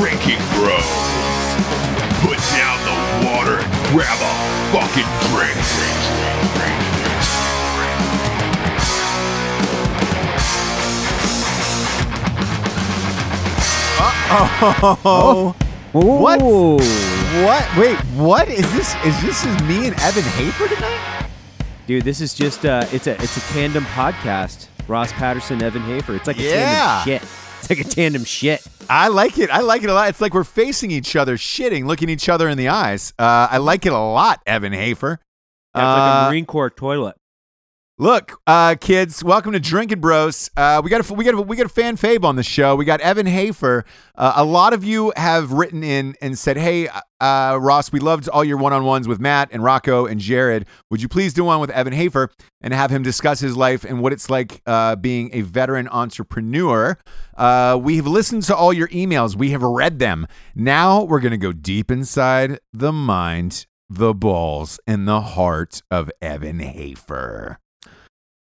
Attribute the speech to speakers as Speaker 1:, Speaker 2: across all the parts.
Speaker 1: Drinking Bros. Put down the water and grab a fucking drink.
Speaker 2: Oh, What? What? Wait, what is this? Is this is me and Evan Hafer tonight?
Speaker 3: Dude, this is just uh it's a it's a tandem podcast. Ross Patterson, Evan Hafer. It's like a
Speaker 2: Yeah.
Speaker 3: tandem shit. It's like a tandem shit.
Speaker 2: I like it. I like it a lot. It's like we're facing each other, shitting, looking each other in the eyes. Uh, I like it a lot, Evan Hafer.
Speaker 3: Yeah, it's like
Speaker 2: Uh,
Speaker 3: a Marine Corps toilet.
Speaker 2: Look, uh, kids, welcome to Drinking Bros. Uh, we got a we got a, we got a fan fave on the show. We got Evan Hafer. Uh, a lot of you have written in and said, "Hey, uh, Ross, we loved all your one-on-ones with Matt and Rocco and Jared. Would you please do one with Evan Hafer and have him discuss his life and what it's like uh, being a veteran entrepreneur?" Uh, we have listened to all your emails. We have read them. Now we're gonna go deep inside the mind, the balls, and the heart of Evan Hafer.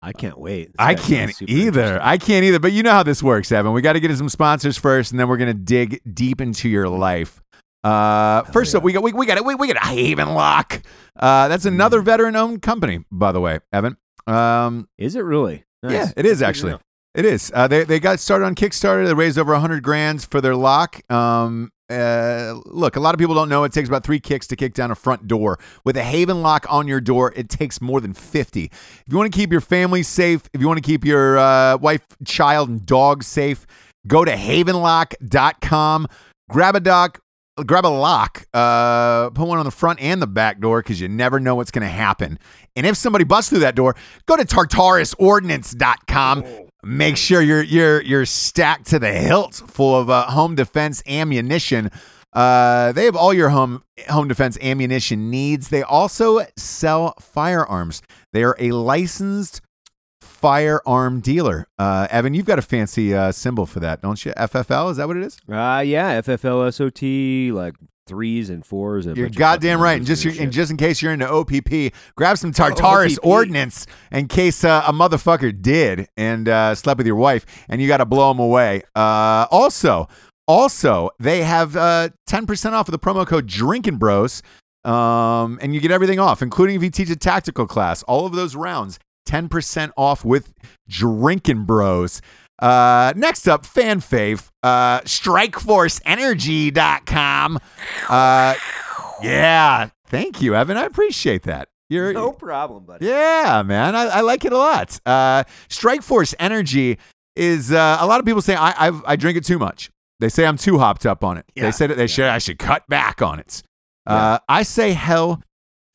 Speaker 3: I can't wait. This
Speaker 2: I can't either. I can't either. But you know how this works, Evan. We got to get some sponsors first, and then we're gonna dig deep into your life. Uh, first
Speaker 3: yeah.
Speaker 2: up, we got we, we got we, we got Haven Lock. Uh, that's
Speaker 3: Mm.
Speaker 2: another veteran-owned company, by the way, Evan. Um,
Speaker 3: Is it really? Nice.
Speaker 2: yeah, it is actually. It is. Uh, they they got started on Kickstarter. They raised over hundred grand for their lock. Um, uh, look, a lot of people don't know it takes about three kicks to kick down a front door. With a Haven lock on your door, it takes more than fifty. If you want to keep your family safe, if you want to keep your uh, wife, child, and dog safe, go to havenlock.com. Grab a dock. Grab a lock, uh, put one on the front and the back door because you never know what's going to happen. And if somebody busts through that door, go to tartarusordnance.com. Make sure you're you're you're stacked to the hilt full of uh, home defense ammunition. Uh, they have all your home home defense ammunition needs. They also sell firearms. They are a licensed firearm dealer. Uh, Evan, you've got a fancy uh, symbol for that, don't you? FFL, is that what it is?
Speaker 3: Uh yeah, FFL SOT, like threes and fours. And
Speaker 2: You're goddamn right. And just
Speaker 3: and
Speaker 2: and just in case you're into OPP, grab some Tartarus
Speaker 3: OPP.
Speaker 2: ordnance in case uh, a motherfucker did and uh, slept with your wife, and you got to blow them away. Uh, also, also they have uh, 10% off of the promo code Drinking Bros, um, and you get everything off, including if you teach a tactical class. All of those rounds, 10% off with Drinking Bros. Uh, next up, fan fave, uh, StrikeForceEnergy.com. Uh, yeah, thank you, Evan. I appreciate that. You're,
Speaker 3: no problem, buddy.
Speaker 2: yeah, man. I, I like it a lot. Uh, Strike Force Energy is uh, a lot of people say I I've, I drink it too much. They say I'm too hopped up on it.
Speaker 3: Yeah,
Speaker 2: They said that they should I should cut back on it. Uh, I say hell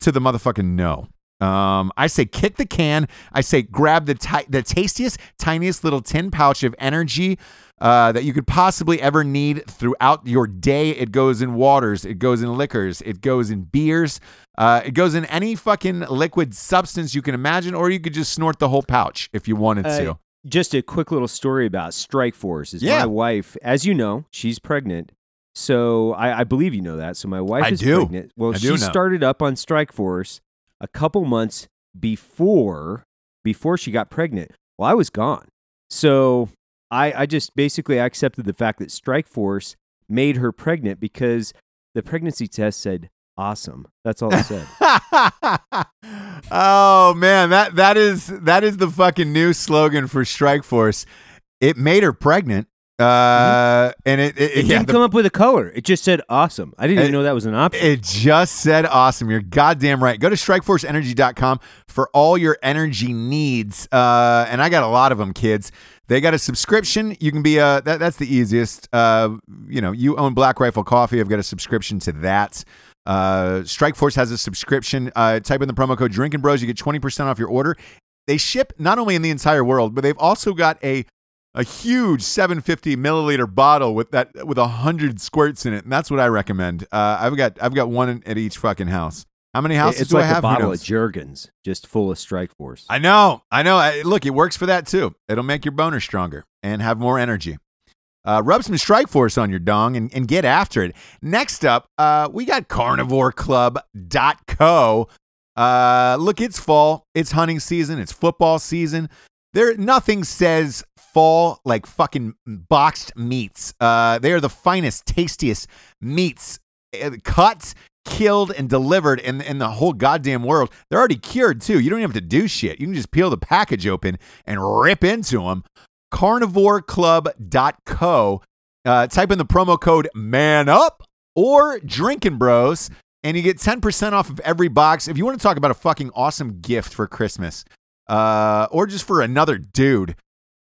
Speaker 2: to the motherfucking no. Um, I say kick the can. I say grab the ti- the tastiest, tiniest little tin pouch of energy uh, that you could possibly ever need throughout your day. It goes in waters, it goes in liquors, it goes in beers, uh, it goes in any fucking liquid substance you can imagine, or you could just snort the whole pouch if you wanted
Speaker 3: Uh,
Speaker 2: to.
Speaker 3: Just a quick little story about Strike Force. Is
Speaker 2: Yeah.
Speaker 3: my wife, as you know, she's pregnant. So I, I believe you know that. So my wife
Speaker 2: I
Speaker 3: is
Speaker 2: do.
Speaker 3: pregnant. Well,
Speaker 2: I
Speaker 3: she started up on Strike Force a couple months before before she got pregnant. Well, I was gone. So I, I just basically I accepted the fact that Strike Force made her pregnant because the pregnancy test said awesome. That's all it said.
Speaker 2: oh man, that that is that is the fucking new slogan for Strike Force. It made her pregnant. Uh, and it, it,
Speaker 3: It
Speaker 2: yeah,
Speaker 3: didn't
Speaker 2: the-
Speaker 3: come up with a color. It just said awesome. I didn't
Speaker 2: It-
Speaker 3: even know that was an option.
Speaker 2: It just said awesome. You're goddamn right. Go to strikeforceenergy.com for all your energy needs. Uh, and I got a lot of them, kids. They got a subscription. You can be a that, that's the easiest. Uh, you know, you own Black Rifle Coffee. I've got a subscription to that. Uh, Strike Force has a subscription. Uh, type in the promo code Drinking Bros. You get 20% off your order. They ship not only in the entire world, but they've also got a a huge 750 milliliter bottle with that with a hundred squirts in it, and that's what I recommend. Uh, I've got I've got one at each fucking house. How many houses
Speaker 3: it's
Speaker 2: do
Speaker 3: like
Speaker 2: I have?
Speaker 3: a bottle of Jergens, just full of Strike Force.
Speaker 2: I know, I know. I, look, it works for that too. It'll make your boner stronger and have more energy. Uh, rub some Strike Force on your dong and, and get after it. Next up, uh, we got CarnivoreClub.co. Uh, look, it's fall. It's hunting season. It's football season. There, nothing says fall like fucking boxed meats. Uh, they are the finest, tastiest meats uh, cut, killed, and delivered in, in the whole goddamn world. They're already cured too. You don't even have to do shit. You can just peel the package open and rip into them. CarnivoreClub.co. Uh, type in the promo code Man Up or Drinking Bros, and you get 10% off of every box. If you want to talk about a fucking awesome gift for Christmas, uh, or just for another dude,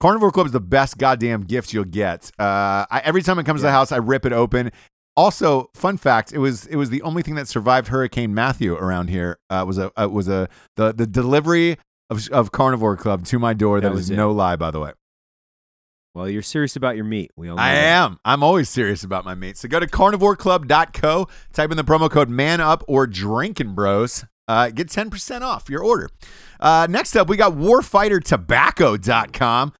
Speaker 2: Carnivore Club is the best goddamn gift you'll get. Uh, I, every time it comes to the house, I rip it open. Also, fun fact: it was it was the only thing that survived Hurricane Matthew around here. Uh, was a uh, was a the the delivery of of Carnivore Club to my door.
Speaker 3: That
Speaker 2: that
Speaker 3: was
Speaker 2: no lie, by the way.
Speaker 3: Well, you're serious about your meat. We all
Speaker 2: I
Speaker 3: that.
Speaker 2: am. I'm always serious about my meat. So go to carnivoreclub.co, type in the promo code man up or drinking bros. Uh, get 10% off your order. Uh, next up, we got warfightertobacco.com.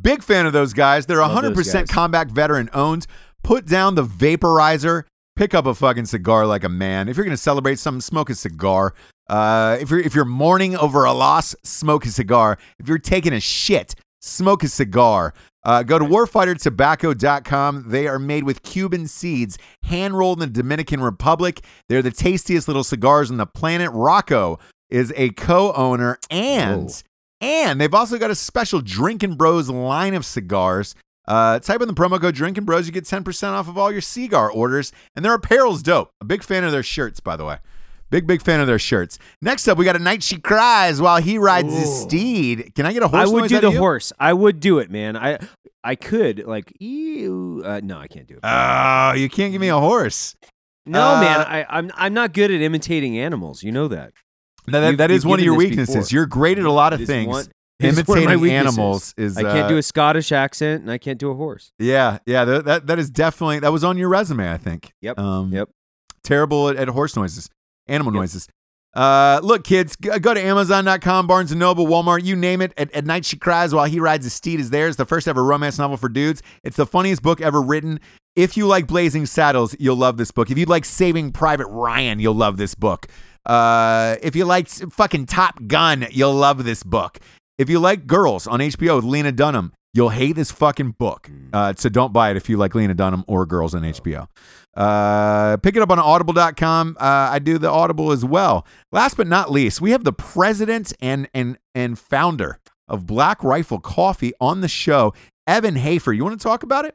Speaker 2: Big fan of those guys. They're
Speaker 3: Love
Speaker 2: 100%
Speaker 3: guys.
Speaker 2: combat veteran owned. Put down the vaporizer. Pick up a fucking cigar like a man. If you're going to celebrate something, smoke a cigar. Uh, if you're if you're mourning over a loss, smoke a cigar. If you're taking a shit, smoke a cigar. Uh, go to warfightertobacco.com. They are made with Cuban seeds, hand rolled in the Dominican Republic. They're the tastiest little cigars on the planet. Rocco is a co-owner, and
Speaker 3: Whoa.
Speaker 2: And they've also got a special Drinking Bros line of cigars. Uh, type in the promo code Drinking Bros, you get 10% off of all your cigar orders. And their apparel's dope. A big fan of their shirts, by the way. Big, big fan of their shirts. Next up, we got a night she cries while he rides his steed. Can I get a horse
Speaker 3: I would do the horse. I would do it, man. I I could like ew. Uh, no, I can't do it.
Speaker 2: Oh, you can't give me a horse.
Speaker 3: no,
Speaker 2: uh,
Speaker 3: man. I, I'm I'm not good at imitating animals. You know that.
Speaker 2: That, that- that is one of your weaknesses.
Speaker 3: before.
Speaker 2: You're great at a lot of
Speaker 3: It is
Speaker 2: things.
Speaker 3: one- it is one of my
Speaker 2: Imitating animals is.
Speaker 3: I can't do
Speaker 2: uh,
Speaker 3: a Scottish accent, and I can't do a horse.
Speaker 2: Yeah, yeah. That, that that is definitely that was on your resume. I think.
Speaker 3: Yep,
Speaker 2: Um,
Speaker 3: yep.
Speaker 2: Terrible at, at horse noises, animal
Speaker 3: Yep.
Speaker 2: noises. Uh, look, kids, go to Amazon.com, Barnes and Noble, Walmart, you name it. At, at night she cries while he rides his steed is theirs. The first ever romance novel for dudes. It's the funniest book ever written. If you like Blazing Saddles, you'll love this book. If you like Saving Private Ryan, you'll love this book. Uh, if you like fucking Top Gun, you'll love this book. If you like Girls on HBO with Lena Dunham, you'll hate this fucking book. Uh, so don't buy it if you like Lena Dunham or Girls on HBO. Uh, pick it up on audible.com. Uh, I do the Audible as well. Last but not least, we have the president and and and founder of Black Rifle Coffee on the show, Evan Hafer. You want to talk about it?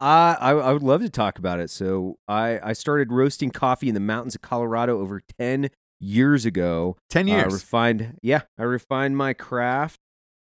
Speaker 3: Uh, I I would love to talk about it. So I I started roasting coffee in the mountains of Colorado over ten years ago.
Speaker 2: 10
Speaker 3: I
Speaker 2: years.
Speaker 3: refined, yeah, I refined my craft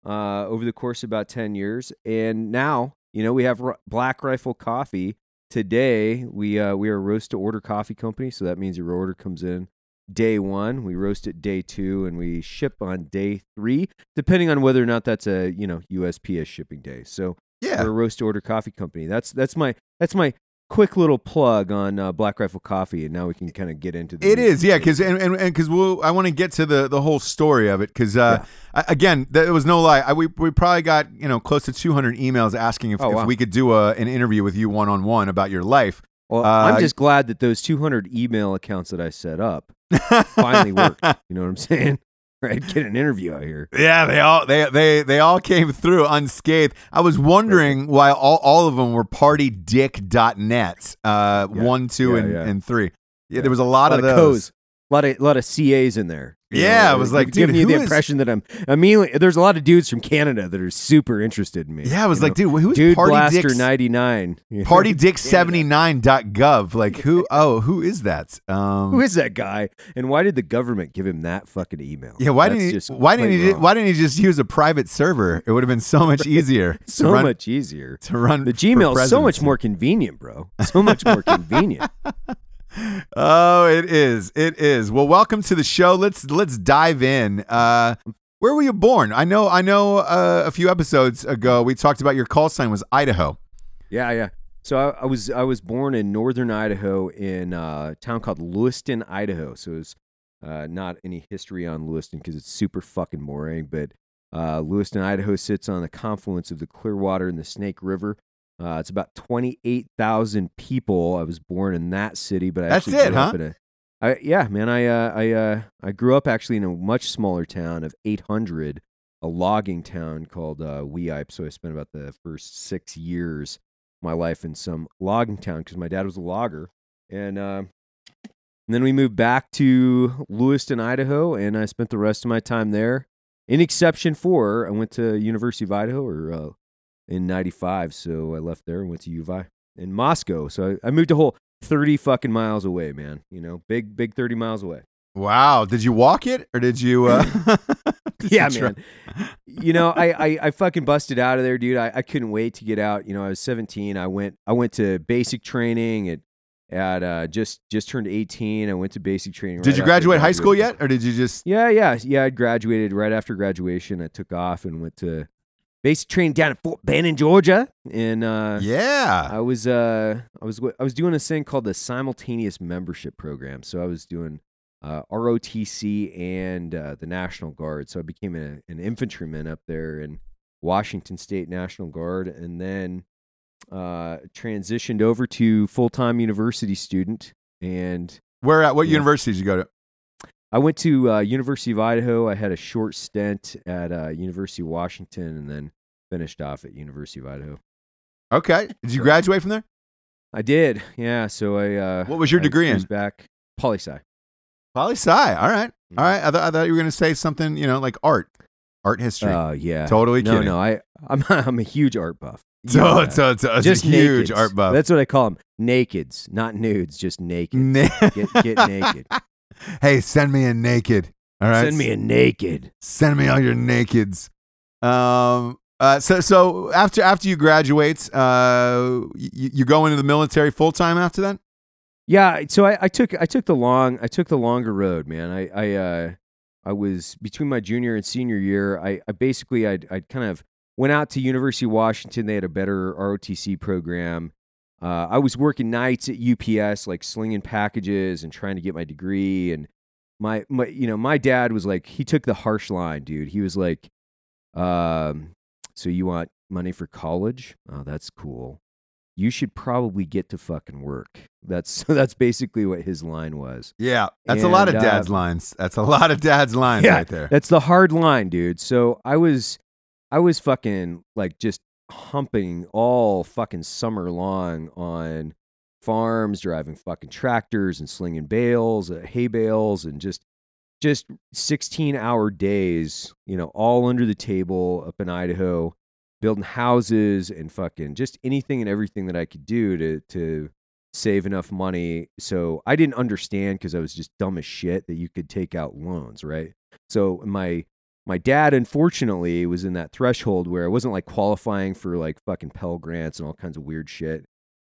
Speaker 3: uh, over the course of about 10 years. And now, you know, we have R- Black Rifle Coffee. Today, we, uh, we are a roast to order coffee company. So that means your order comes in day one. We roast it day two and we ship on day three, depending on whether or not that's a, you know, USPS shipping day. So
Speaker 2: yeah.
Speaker 3: we're a roast to order coffee company. That's, that's my, that's my quick little plug on uh, Black Rifle Coffee. And now we can kind of get into the
Speaker 2: It
Speaker 3: meat
Speaker 2: yeah, because and and because we'll, I want to get to the the whole story of it because uh, I- again, there was no lie. I, we we probably got you know close to 200 emails asking if,
Speaker 3: Oh,
Speaker 2: if
Speaker 3: wow.
Speaker 2: we could do a, an interview with you one on one about your life.
Speaker 3: Well,
Speaker 2: Uh,
Speaker 3: I'm just glad that those 200 email accounts that I set up finally worked. You know what I'm saying? Right? Get an interview out here.
Speaker 2: Yeah, they all they they they all came through unscathed. I was wondering why all, all of them were partydick.net. Uh
Speaker 3: Yeah.
Speaker 2: one, two,
Speaker 3: Yeah,
Speaker 2: and,
Speaker 3: yeah.
Speaker 2: and three. Yeah, there was a lot,
Speaker 3: A lot
Speaker 2: of
Speaker 3: of
Speaker 2: those.
Speaker 3: A lot of a lot of CAs in there.
Speaker 2: Yeah,
Speaker 3: know,
Speaker 2: I was like,
Speaker 3: giving
Speaker 2: dude,
Speaker 3: you the
Speaker 2: is-
Speaker 3: impression that I'm immediately. There's a lot of dudes from Canada that are super interested in me.
Speaker 2: Yeah, I was like,
Speaker 3: know?
Speaker 2: dude, who's
Speaker 3: dude
Speaker 2: Party
Speaker 3: blaster
Speaker 2: Dicks?
Speaker 3: 99. you know?
Speaker 2: Partydick79.gov. Like who oh, who is that? Um
Speaker 3: Who is that guy? And why did the government give him that fucking email?
Speaker 2: yeah, why
Speaker 3: That's
Speaker 2: didn't he,
Speaker 3: just
Speaker 2: why didn't he
Speaker 3: wrong.
Speaker 2: why didn't he just use a private server? It would have been so much easier
Speaker 3: so
Speaker 2: run,
Speaker 3: much easier?
Speaker 2: to run
Speaker 3: The Gmail is so much more convenient, bro. So much more convenient.
Speaker 2: Oh, it is. It is. Well, welcome to the show. Let's let's dive in. Uh where were you born? I know I know uh, a few episodes ago we talked about your call sign was Idaho.
Speaker 3: Yeah, yeah. So I, I was I was born in northern Idaho in uh, a town called Lewiston, Idaho. So it's uh, not any history on Lewiston because it's super fucking boring. But uh, Lewiston, Idaho sits on the confluence of the Clearwater and the Snake River. Uh, it's about twenty eight thousand people. I was born in that city, but I
Speaker 2: That's
Speaker 3: actually
Speaker 2: it,
Speaker 3: grew up
Speaker 2: huh?
Speaker 3: in a I, yeah, man. I uh, I uh, I grew up actually in a much smaller town of eight hundred. a logging town called uh, Weippe. So I spent about the first six years of my life in some logging town because my dad was a logger, and, uh, and then we moved back to Lewiston, Idaho, and I spent the rest of my time there. In exception for, I went to University of Idaho or uh, in '95, so I left there and went to UVI in Moscow. So I, I moved a whole 30 fucking miles away, man. You know, big, big 30 miles away.
Speaker 2: Wow. Did you walk it or did you? Uh, did
Speaker 3: yeah,
Speaker 2: you
Speaker 3: man. You know, I, I, I fucking busted out of there, dude. I, I couldn't wait to get out. You know, I was 17. I went I went to basic training at at uh, just just turned 18. I went to basic training.
Speaker 2: Did
Speaker 3: right
Speaker 2: you graduate high school yet, or did you just?
Speaker 3: Yeah, yeah, yeah. I graduated right after graduation. I took off and went to basic training down at Fort Benning, Georgia, and uh,
Speaker 2: Yeah.
Speaker 3: I was uh I was I was doing this thing called the simultaneous membership program. So I was doing uh, ROTC and uh, the National Guard. So I became a, an infantryman up there in Washington State National Guard, and then uh, transitioned over to full time university student. And
Speaker 2: Where at? What
Speaker 3: Yeah.
Speaker 2: university did you go to?
Speaker 3: I went to uh, University of Idaho. I had a short stint at uh, University of Washington, and then finished off at University of Idaho.
Speaker 2: Okay. Did you graduate from there?
Speaker 3: I did, yeah. So I. Uh,
Speaker 2: What was your
Speaker 3: I
Speaker 2: degree in?
Speaker 3: Back poli sci.
Speaker 2: Poli sci. All right. All right. I, th- I thought you were going to say something, you know, like art, art history.
Speaker 3: Oh yeah,
Speaker 2: Totally
Speaker 3: no,
Speaker 2: kidding.
Speaker 3: no. I I'm I'm a huge art buff.
Speaker 2: so,
Speaker 3: Yeah.
Speaker 2: so, so it's
Speaker 3: just
Speaker 2: a huge
Speaker 3: nakeds.
Speaker 2: art buff.
Speaker 3: That's what I call them. Nakeds, not nudes, just naked.
Speaker 2: Na-
Speaker 3: Get get naked.
Speaker 2: Hey, send me a naked. All right.
Speaker 3: Send me a naked.
Speaker 2: Send me all your nakeds. Um. Uh. So so after after you graduate, uh, you, you go into the military full time after that.
Speaker 3: Yeah, so I, I took I took the long I took the longer road, man. I I uh I was between my junior and senior year. I, I basically I I kind of went out to University of Washington. They had a better ROTC program. Uh, I was working nights at UPS, like slinging packages and trying to get my degree. And my my you know my dad was like he took the harsh line, dude. He was like, um, so you want money for college? Oh, that's cool you should probably get to fucking work. That's that's basically what his line was.
Speaker 2: Yeah, that's a lot of dad's
Speaker 3: uh,
Speaker 2: lines. That's a lot of dad's lines
Speaker 3: Yeah.
Speaker 2: right there.
Speaker 3: That's the hard line, dude. So I was I was fucking like just humping all fucking summer long on farms, driving fucking tractors and slinging bales, uh, hay bales and just just 16 hour days, you know, all under the table up in Idaho, building houses and fucking just anything and everything that I could do to to save enough money. So I didn't understand because I was just dumb as shit that you could take out loans, right? So my my dad unfortunately was in that threshold where I wasn't like qualifying for like fucking Pell grants and all kinds of weird shit.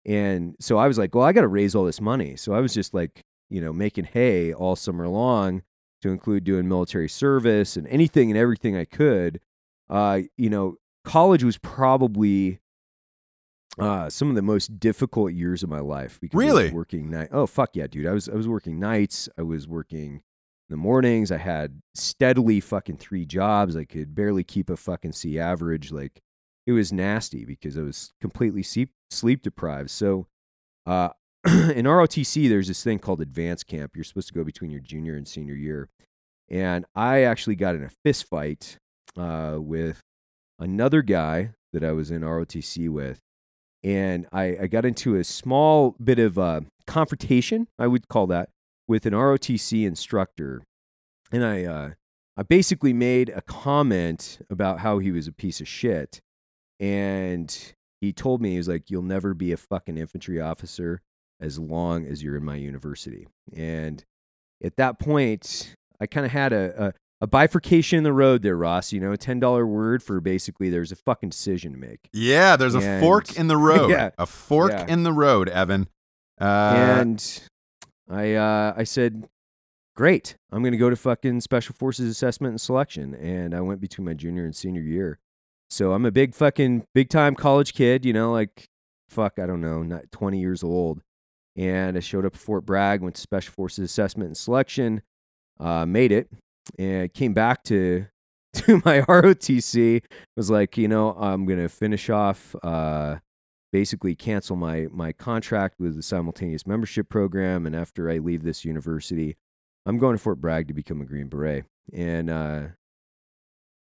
Speaker 3: And so I was like, well, I got to raise all this money. So I was just like, you know, making hay all summer long to include doing military service and anything and everything I could. Uh, you know, college was probably uh, some of the most difficult years of my life because I was
Speaker 2: Really?
Speaker 3: working night. Oh fuck yeah, dude! I was I was working nights. I was working in the mornings. I had steadily fucking three jobs. I could barely keep a fucking C average. Like it was nasty because I was completely sleep sleep deprived. So uh, in ROTC, there's this thing called advanced camp. You're supposed to go between your junior and senior year, and I actually got in a fist fight uh, with another guy that I was in ROTC with, and I, I got into a small bit of uh, confrontation, I would call that, with an ROTC instructor, and I uh, I basically made a comment about how he was a piece of shit, and he told me he was like, "You'll never be a fucking infantry officer as long as you're in my university," and at that point, I kind of had a, a a bifurcation in the road there, Ross. You know, a ten dollar word for basically there's a fucking decision to make.
Speaker 2: Yeah, there's a fork in the road.
Speaker 3: Yeah.
Speaker 2: A fork
Speaker 3: Yeah.
Speaker 2: in the road, Evan. Uh,
Speaker 3: and I uh, I said, great, I'm gonna go to fucking Special Forces Assessment and Selection, and I went between my junior and senior year. So I'm a big fucking big time college kid, you know, like fuck, I don't know, not 20 years old, and I showed up at Fort Bragg, went to Special Forces Assessment and Selection, uh, made it, and came back to to my ROTC. Was like, you know, I'm gonna finish off. Uh, basically cancel my my contract with the simultaneous membership program and after I leave this university I'm going to Fort Bragg to become a Green Beret and uh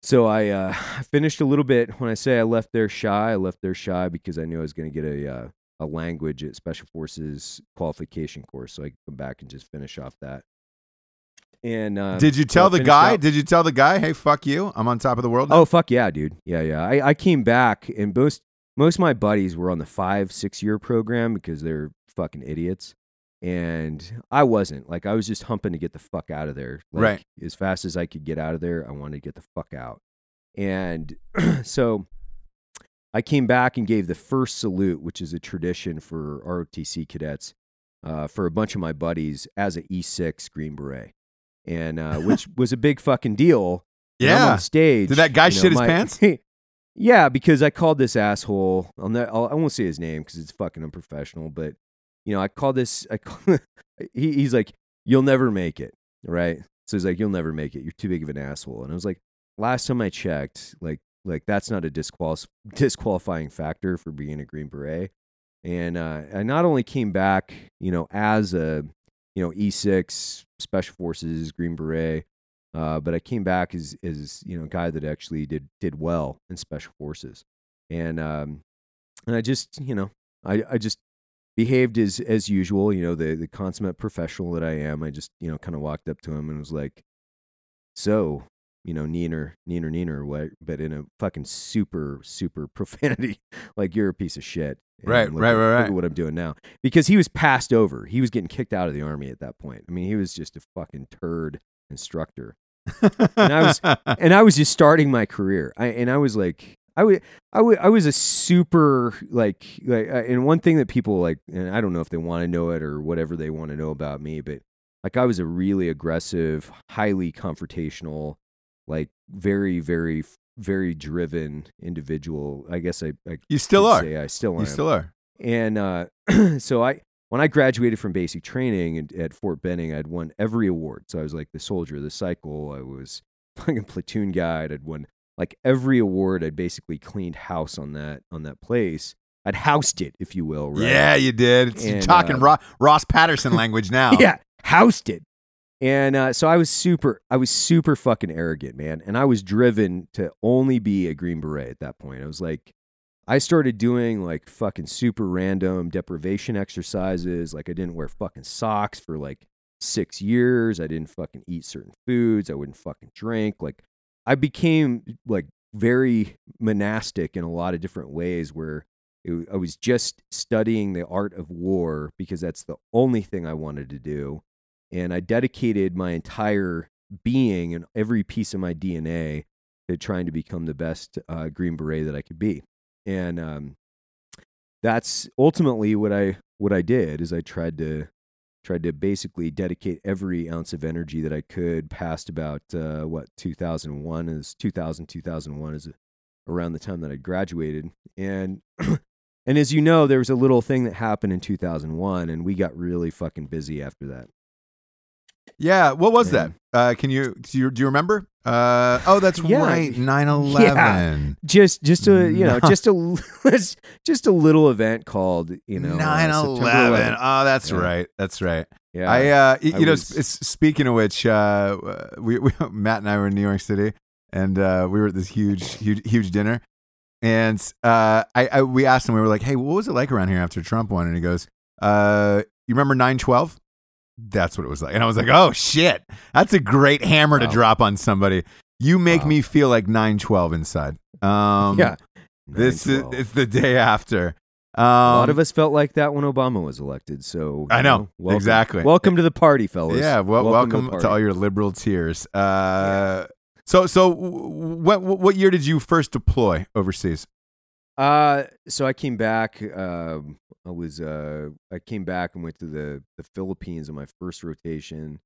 Speaker 3: so I uh, finished a little bit. When I say I left there shy, I left there shy because I knew I was going to get a uh, a language at Special Forces qualification course, so I could come back and just finish off that. And uh,
Speaker 2: Did you
Speaker 3: so
Speaker 2: tell the guy?
Speaker 3: out-
Speaker 2: Did you tell the guy, "Hey, fuck you. I'm on top of the world." now"?
Speaker 3: Oh fuck yeah, dude. Yeah, yeah. I, I came back and most most of my buddies were on the five, six year program because they're fucking idiots. And I wasn't. Like I was just humping to get the fuck out of there. Like,
Speaker 2: Right.
Speaker 3: As fast as I could get out of there, I wanted to get the fuck out. And so I came back and gave the first salute, which is a tradition for ROTC cadets, uh, for a bunch of my buddies as a E6 Green Beret. And uh, which was a big fucking deal.
Speaker 2: Yeah.
Speaker 3: on stage.
Speaker 2: Did that guy
Speaker 3: you know,
Speaker 2: shit his
Speaker 3: my-
Speaker 2: pants?
Speaker 3: yeah, because I called this asshole. I'll ne- I'll, I won't say his name because it's fucking unprofessional. But you know, I called this. I call, he, he's like, "You'll never make it," right? So he's like, "You'll never make it. You're too big of an asshole." And I was like, "Last time I checked, like, like that's not a disqual- disqualifying factor for being a Green Beret." And uh, I not only came back, you know, as a you know E6 Special Forces Green Beret, uh, but I came back as as you know a guy that actually did did well in special forces, and um, and I just you know I I just behaved as as usual, you know the the consummate professional that I am. I just you know kind of walked up to him and was like, so you know neener neener neener what, but in a fucking super super profanity, like you're a piece of shit. and
Speaker 2: Right,
Speaker 3: look
Speaker 2: right, right,
Speaker 3: Look
Speaker 2: right.
Speaker 3: at what I'm doing now because he was passed over. He was getting kicked out of the army at that point. I mean, he was just a fucking turd instructor and I was- and I was just starting my career. I and I was like, I would, I would, I was a super like, like, uh, and one thing that people like, and I don't know if they want to know it or whatever they want to know about me, but like, I was a really aggressive, highly confrontational, like, very, very, very driven individual. I guess I, I
Speaker 2: you still are.
Speaker 3: I still
Speaker 2: You still are.
Speaker 3: and uh, so I when I graduated from basic training at, Fort Benning, I'd won every award. So I was like the soldier of the cycle. I was fucking platoon guide. I'd won like every award. I'd basically cleaned house on that on that place. I'd housed it, if you will. Right?
Speaker 2: Yeah, you did. It's, you're talking
Speaker 3: uh,
Speaker 2: Ro- Ross Patterson language now.
Speaker 3: yeah, housed it. And uh, so I was super, I was super fucking arrogant, man. And I was driven to only be a Green Beret at that point. I was like, I started doing like fucking super random deprivation exercises. Like I didn't wear fucking socks for like six years. I didn't fucking eat certain foods. I wouldn't fucking drink. Like I became like very monastic in a lot of different ways where it, I was just studying the art of war because that's the only thing I wanted to do. And I dedicated my entire being and every piece of my DNA to trying to become the best uh, Green Beret that I could be. And um, that's ultimately what I what I did is I tried to tried to basically dedicate every ounce of energy that I could past about uh, what 2001 is 2000 2001 is around the time that I graduated. And and as you know there was a little thing that happened in 2001 and we got really fucking busy after that
Speaker 2: Yeah, what was
Speaker 3: Yeah.
Speaker 2: that? Uh, can you do, you do you remember? Uh, oh, that's
Speaker 3: Yeah.
Speaker 2: right, 9/11.
Speaker 3: just just a you know just a just a little event called you know uh,
Speaker 2: 9/11.
Speaker 3: September 11th.
Speaker 2: Oh, that's
Speaker 3: Yeah.
Speaker 2: right. That's right.
Speaker 3: yeah
Speaker 2: I uh, y-
Speaker 3: I
Speaker 2: you know,
Speaker 3: was-
Speaker 2: sp- speaking of which, uh, we, we Matt and I were in New York City, and uh, we were at this huge, huge, huge dinner, and uh, I, I we asked him, we were like, "Hey, what was it like around here after Trump won?" And he goes, uh, "You remember 9/12?" That's what it was like, and I was like, "Oh shit, that's a great hammer to drop on somebody." You make
Speaker 3: Wow.
Speaker 2: me feel like 9/12 inside. Um,
Speaker 3: yeah
Speaker 2: This is it's the day after. Um,
Speaker 3: a lot of us felt like that when Obama was elected. So
Speaker 2: I
Speaker 3: you
Speaker 2: know,
Speaker 3: welcome,
Speaker 2: exactly.
Speaker 3: Welcome to the party, fellas.
Speaker 2: Yeah, well, welcome,
Speaker 3: the
Speaker 2: to,
Speaker 3: party.
Speaker 2: all your liberal tears. Uh, So, so what what year did you first deploy overseas?
Speaker 3: Uh, so I came back. Um, I was uh, I came back and went to the the Philippines on my first rotation,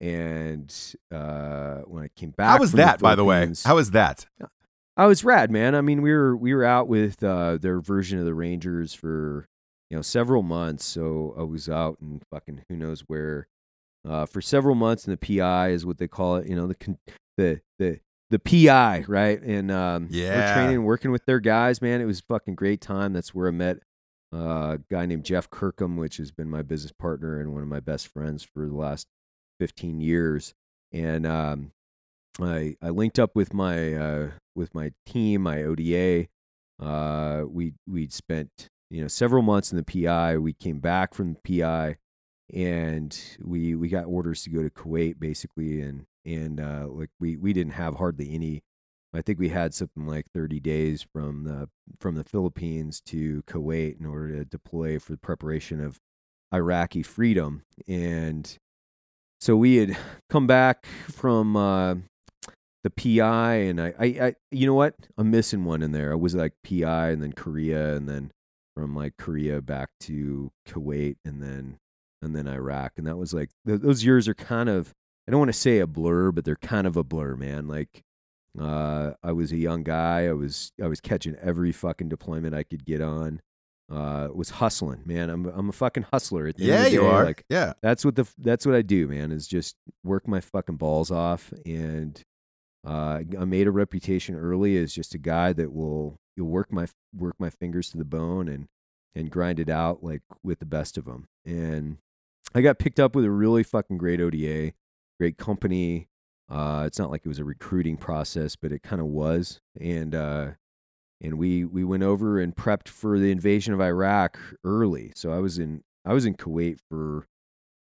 Speaker 3: and uh, when I came back,
Speaker 2: How was
Speaker 3: from the
Speaker 2: that, by the way? How was that?
Speaker 3: I was rad, man. I mean, we were we were out with uh, their version of the Rangers for you know several months. So I was out and fucking who knows where uh, for several months. And the PI is what they call it. You know the con- the the the PI, right? And um,
Speaker 2: Yeah.
Speaker 3: we're training, working with their guys, man. It was a fucking great time. That's where I met uh, a guy named Jeff Kirkham, which has been my business partner and one of my best friends for the last fifteen years. And um, I I linked up with my uh, with my team, my ODA. Uh, we we'd spent you know several months in the PI. We came back from the PI, and we we got orders to go to Kuwait basically, and and uh, like we we didn't have hardly any. I think we had something like 30 days from the from the Philippines to Kuwait in order to deploy for the preparation of Iraqi freedom, and so we had come back from uh, the PI, and I, I, I, you know what? I'm missing one in there. I was like PI, and then Korea, and then from like Korea back to Kuwait, and then and then Iraq, and that was like th- those years are kind of I don't want to say a blur, but they're kind of a blur, man. Like uh, I was a young guy. I was I was catching every fucking deployment I could get on. Uh, was hustling, man. I'm I'm a fucking hustler. At the end of
Speaker 2: Yeah,
Speaker 3: the
Speaker 2: you
Speaker 3: day,
Speaker 2: are.
Speaker 3: Like
Speaker 2: yeah.
Speaker 3: that's what the that's what I do, man. Is just work my fucking balls off, and uh, I made a reputation early as just a guy that will you'll work my work my fingers to the bone and and grind it out like with the best of them. And I got picked up with a really fucking great ODA, great company. Uh, it's not like it was a recruiting process, but it kind of was. And uh, and we we went over and prepped for the invasion of Iraq early. So I was in I was in Kuwait for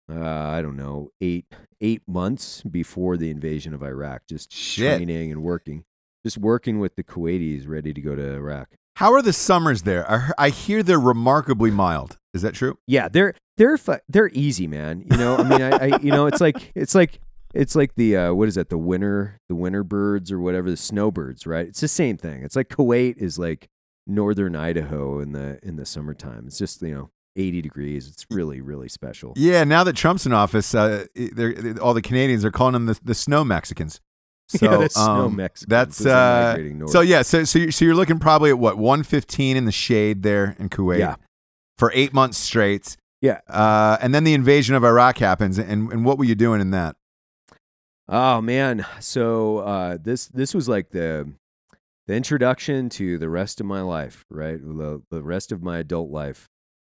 Speaker 3: uh, I don't know eight eight months before the invasion of Iraq, just
Speaker 2: Shit.
Speaker 3: training and working, just working with the Kuwaitis ready to go to Iraq.
Speaker 2: How are the summers there? I, I hear they're remarkably mild. Is that true?
Speaker 3: Yeah, they're they're they're easy, man. You know, I mean, I, I you know, it's like it's like it's like the uh, what is that? The winter the winter birds or whatever the snowbirds, right? It's the same thing. It's like Kuwait is like northern Idaho in the in the summertime. It's just you know eighty degrees. It's really really special.
Speaker 2: Yeah. Now that Trump's in office, uh, they're, all the Canadians are calling them the, the snow Mexicans. So
Speaker 3: Yeah, the snow
Speaker 2: um,
Speaker 3: Mexicans
Speaker 2: That's
Speaker 3: they're
Speaker 2: uh, so yeah. So so you're, so you're looking probably at what 115 in the shade there in Kuwait.
Speaker 3: Yeah.
Speaker 2: For eight months straight.
Speaker 3: Yeah.
Speaker 2: Uh, and then the invasion of Iraq happens, and and what were you doing in that?
Speaker 3: Oh man, so uh, this this was like the the introduction to the rest of my life, right? The, the rest of my adult life.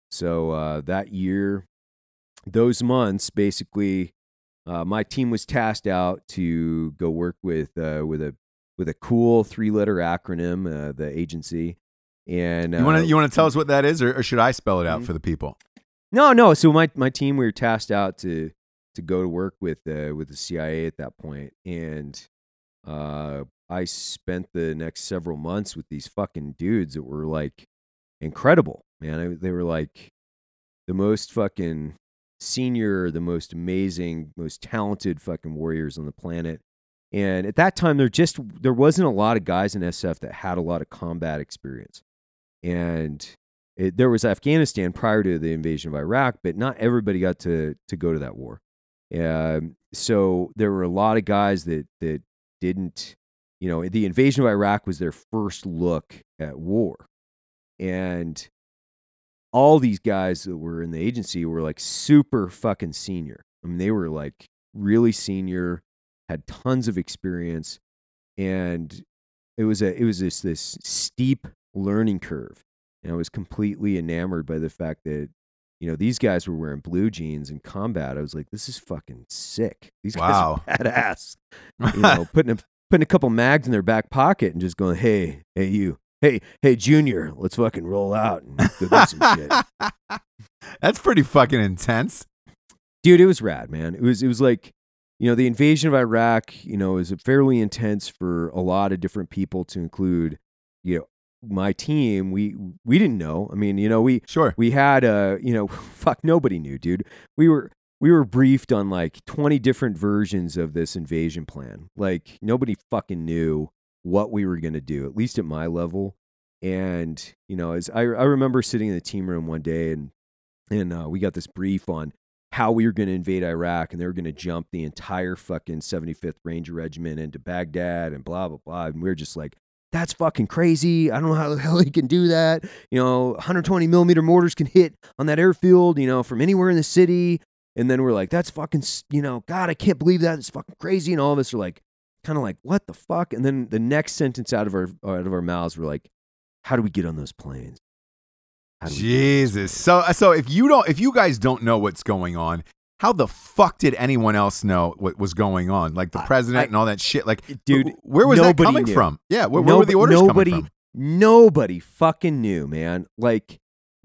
Speaker 3: So uh, that year, those months, basically, uh, my team was tasked out to go work with uh, with a with a cool three letter acronym, uh, the agency. And
Speaker 2: You want
Speaker 3: uh,
Speaker 2: to you want to tell us what that is, or, or should I spell it out
Speaker 3: Mhm.
Speaker 2: for the people?
Speaker 3: No, no. So my my team we were tasked out to to go to work with with the CIA at that point, and uh, I spent the next several months with these fucking dudes that were like incredible, man. I, they were like the most fucking senior, the most amazing, most talented fucking warriors on the planet. And at that time, there just there wasn't a lot of guys in SF that had a lot of combat experience, and it, there was Afghanistan prior to the invasion of Iraq, but not everybody got to to go to that war. So there were a lot of guys that that didn't, you know, the invasion of Iraq was their first look at war, and all these guys that were in the agency were like super fucking senior. I mean, they were like really senior, had tons of experience, and it was a it was this this steep learning curve and I was completely enamored by the fact that you know these guys were wearing blue jeans in combat. I was like, this is fucking sick. These
Speaker 2: Wow.
Speaker 3: guys are badass. You know, putting a, putting a couple mags in their back pocket and just going, hey, hey, you, hey, hey, Junior, let's fucking roll out and go do some shit.
Speaker 2: That's pretty fucking intense.
Speaker 3: dude it was rad man it was it was like you know the invasion of iraq you know is fairly intense for a lot of different people to include you know my team we we didn't know. I mean you know we
Speaker 2: Sure.
Speaker 3: we had uh you know fuck nobody knew dude. We were we were briefed on like 20 different versions of this invasion plan. Like nobody fucking knew what we were going to do at least at my level. And you know as I, I remember sitting in the team room one day and and uh, we got this brief on how we were going to invade Iraq and they were going to jump the entire fucking 75th Ranger Regiment into Baghdad and blah blah blah. And we were just like that's fucking crazy. I don't know how the hell he can do that. You know, 120 millimeter mortars can hit on that airfield, you know, from anywhere in the city. And then we're like, that's fucking, you know, God, I can't believe that. It's fucking crazy. And all of us are like, kind of like, what the fuck? And then the next sentence out of our out of our mouths, we're like, how do we get on those planes?
Speaker 2: Jesus. So so if you don't if you guys don't know what's going on, how the fuck did anyone else know what was going on? Like the president
Speaker 3: I-
Speaker 2: and all that shit. Like,
Speaker 3: Dude,
Speaker 2: where was that coming
Speaker 3: knew.
Speaker 2: from? Yeah, where, where were the orders
Speaker 3: nobody,
Speaker 2: coming from?
Speaker 3: Nobody fucking knew, man. Like,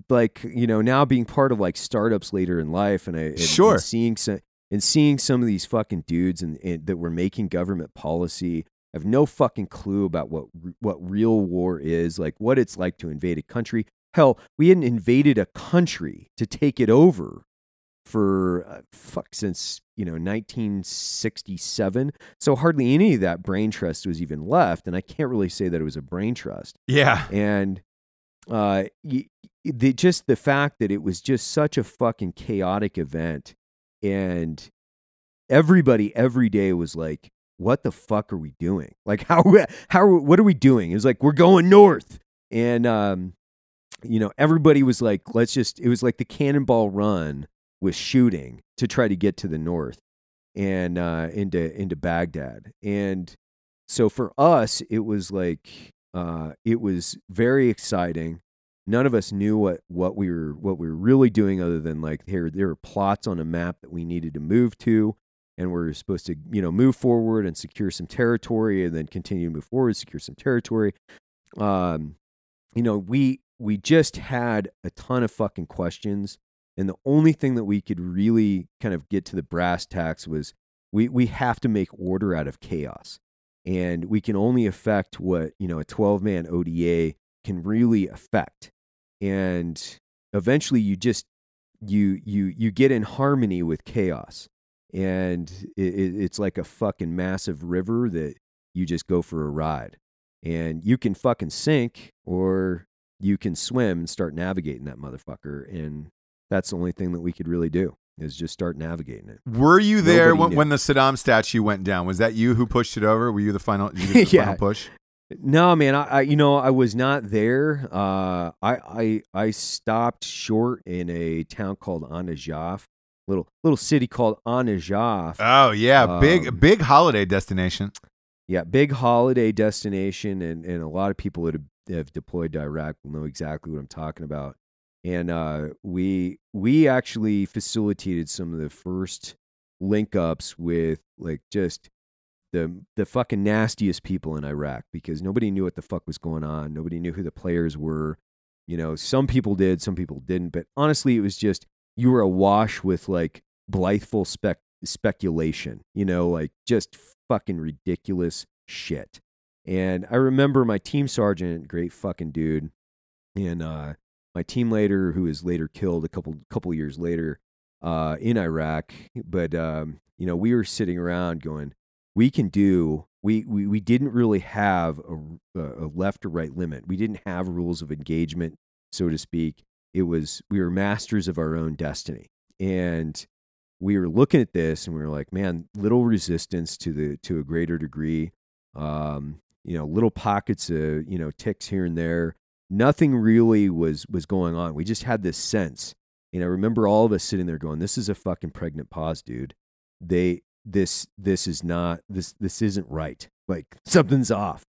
Speaker 3: like you know, now being part of like startups later in life, and uh, I and,
Speaker 2: Sure.
Speaker 3: and seeing some and seeing some of these fucking dudes and, and that were making government policy I have no fucking clue about what what real war is, like what it's like to invade a country. Hell, we hadn't invaded a country to take it over for uh, fuck since you know 1967 so hardly any of that brain trust was even left and i can't really say that it was a brain trust.
Speaker 2: Yeah.
Speaker 3: and uh the, just the fact that it was just such a fucking chaotic event and everybody every day was like what the fuck are we doing? Like how how what are we doing? It was like we're going north. And um you know everybody was like let's just it was like the cannonball run with shooting to try to get to the north and uh into into Baghdad. And so for us it was like uh it was very exciting. None of us knew what what we were what we were really doing other than like here there were plots on a map that we needed to move to and we're supposed to you know move forward and secure some territory and then continue to move forward secure some territory. Um you know we we just had a ton of fucking questions and the only thing that we could really kind of get to the brass tacks was we we have to make order out of chaos. And we can only affect what you know a 12 man oda can really affect. And eventually you just you you you get in harmony with chaos. And it, it, it's like a fucking massive river that you just go for a ride. And you can fucking sink or you can swim and start navigating that motherfucker. And that's the only thing that we could really do is just start navigating it
Speaker 2: Were you there when, when the Saddam statue went down? Was that you who pushed it over? Were you the final, you the
Speaker 3: Yeah.
Speaker 2: final push?
Speaker 3: No, man, I, I you know I was not there. Uh, I I I stopped short in a town called An Najaf, little little city called An Najaf.
Speaker 2: Oh yeah, big
Speaker 3: Um,
Speaker 2: big holiday destination.
Speaker 3: yeah, big holiday destination, and and a lot of people that have, have deployed to Iraq will know exactly what I'm talking about. And uh, we we actually facilitated some of the first link ups with like just the the fucking nastiest people in Iraq because nobody knew what the fuck was going on. Nobody knew who the players were. You know, some people did, some people didn't. But honestly, it was just you were awash with like blitheful spec speculation. You know, like just fucking ridiculous shit. And I remember my team sergeant, great fucking dude, and uh, my team leader, who was later killed a couple couple years later uh, in Iraq. But um, you know, we were sitting around going, we can do. We, we, we didn't really have a, a left or right limit. We didn't have rules of engagement, so to speak. It was we were masters of our own destiny, and we were looking at this and we were like, man, little resistance to the to a greater degree. Um, you know, little pockets of you know ticks here and there. Nothing really was was going on. We just had this sense. And I remember all of us sitting there going, "This is a fucking pregnant pause, dude. They this this is not this this isn't right. Like something's off."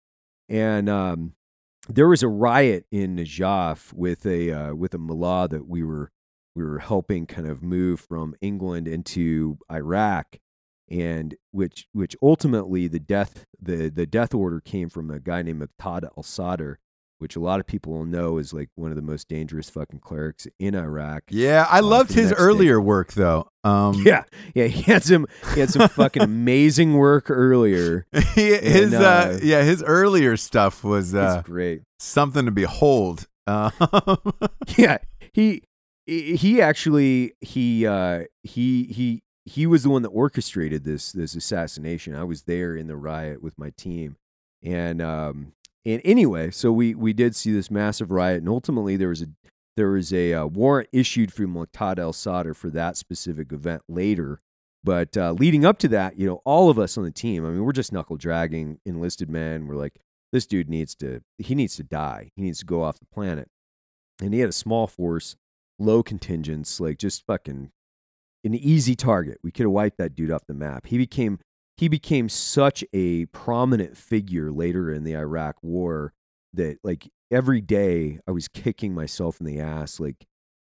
Speaker 3: And um, there was a riot in Najaf with a uh, with a mullah that we were we were helping kind of move from England into Iraq, and which which ultimately the death the the death order came from a guy named Muqtada al Sadr, which a lot of people will know is like one of the most dangerous fucking clerics in Iraq.
Speaker 2: Yeah, I
Speaker 3: uh,
Speaker 2: loved his
Speaker 3: next day.
Speaker 2: earlier work though. Um,
Speaker 3: Yeah, yeah, he had some he had some fucking amazing work earlier.
Speaker 2: his
Speaker 3: And,
Speaker 2: uh,
Speaker 3: uh,
Speaker 2: yeah, his earlier stuff was uh,
Speaker 3: great.
Speaker 2: something to behold. Uh,
Speaker 3: yeah he he actually he uh he he he was the one that orchestrated this this assassination i was there in the riot with my team and um and anyway so we we did see this massive riot and ultimately there was a there was a uh, warrant issued from Muqtada El Sadr for that specific event later. But uh, leading up to that you know all of us on the team i mean we're just knuckle dragging enlisted men. We're like this dude needs to he needs to die. He needs to go off the planet. And he had a small force low contingents like just fucking an easy target. We could have wiped that dude off the map. He became he became such a prominent figure later in the iraq war that like every day i was kicking myself in the ass like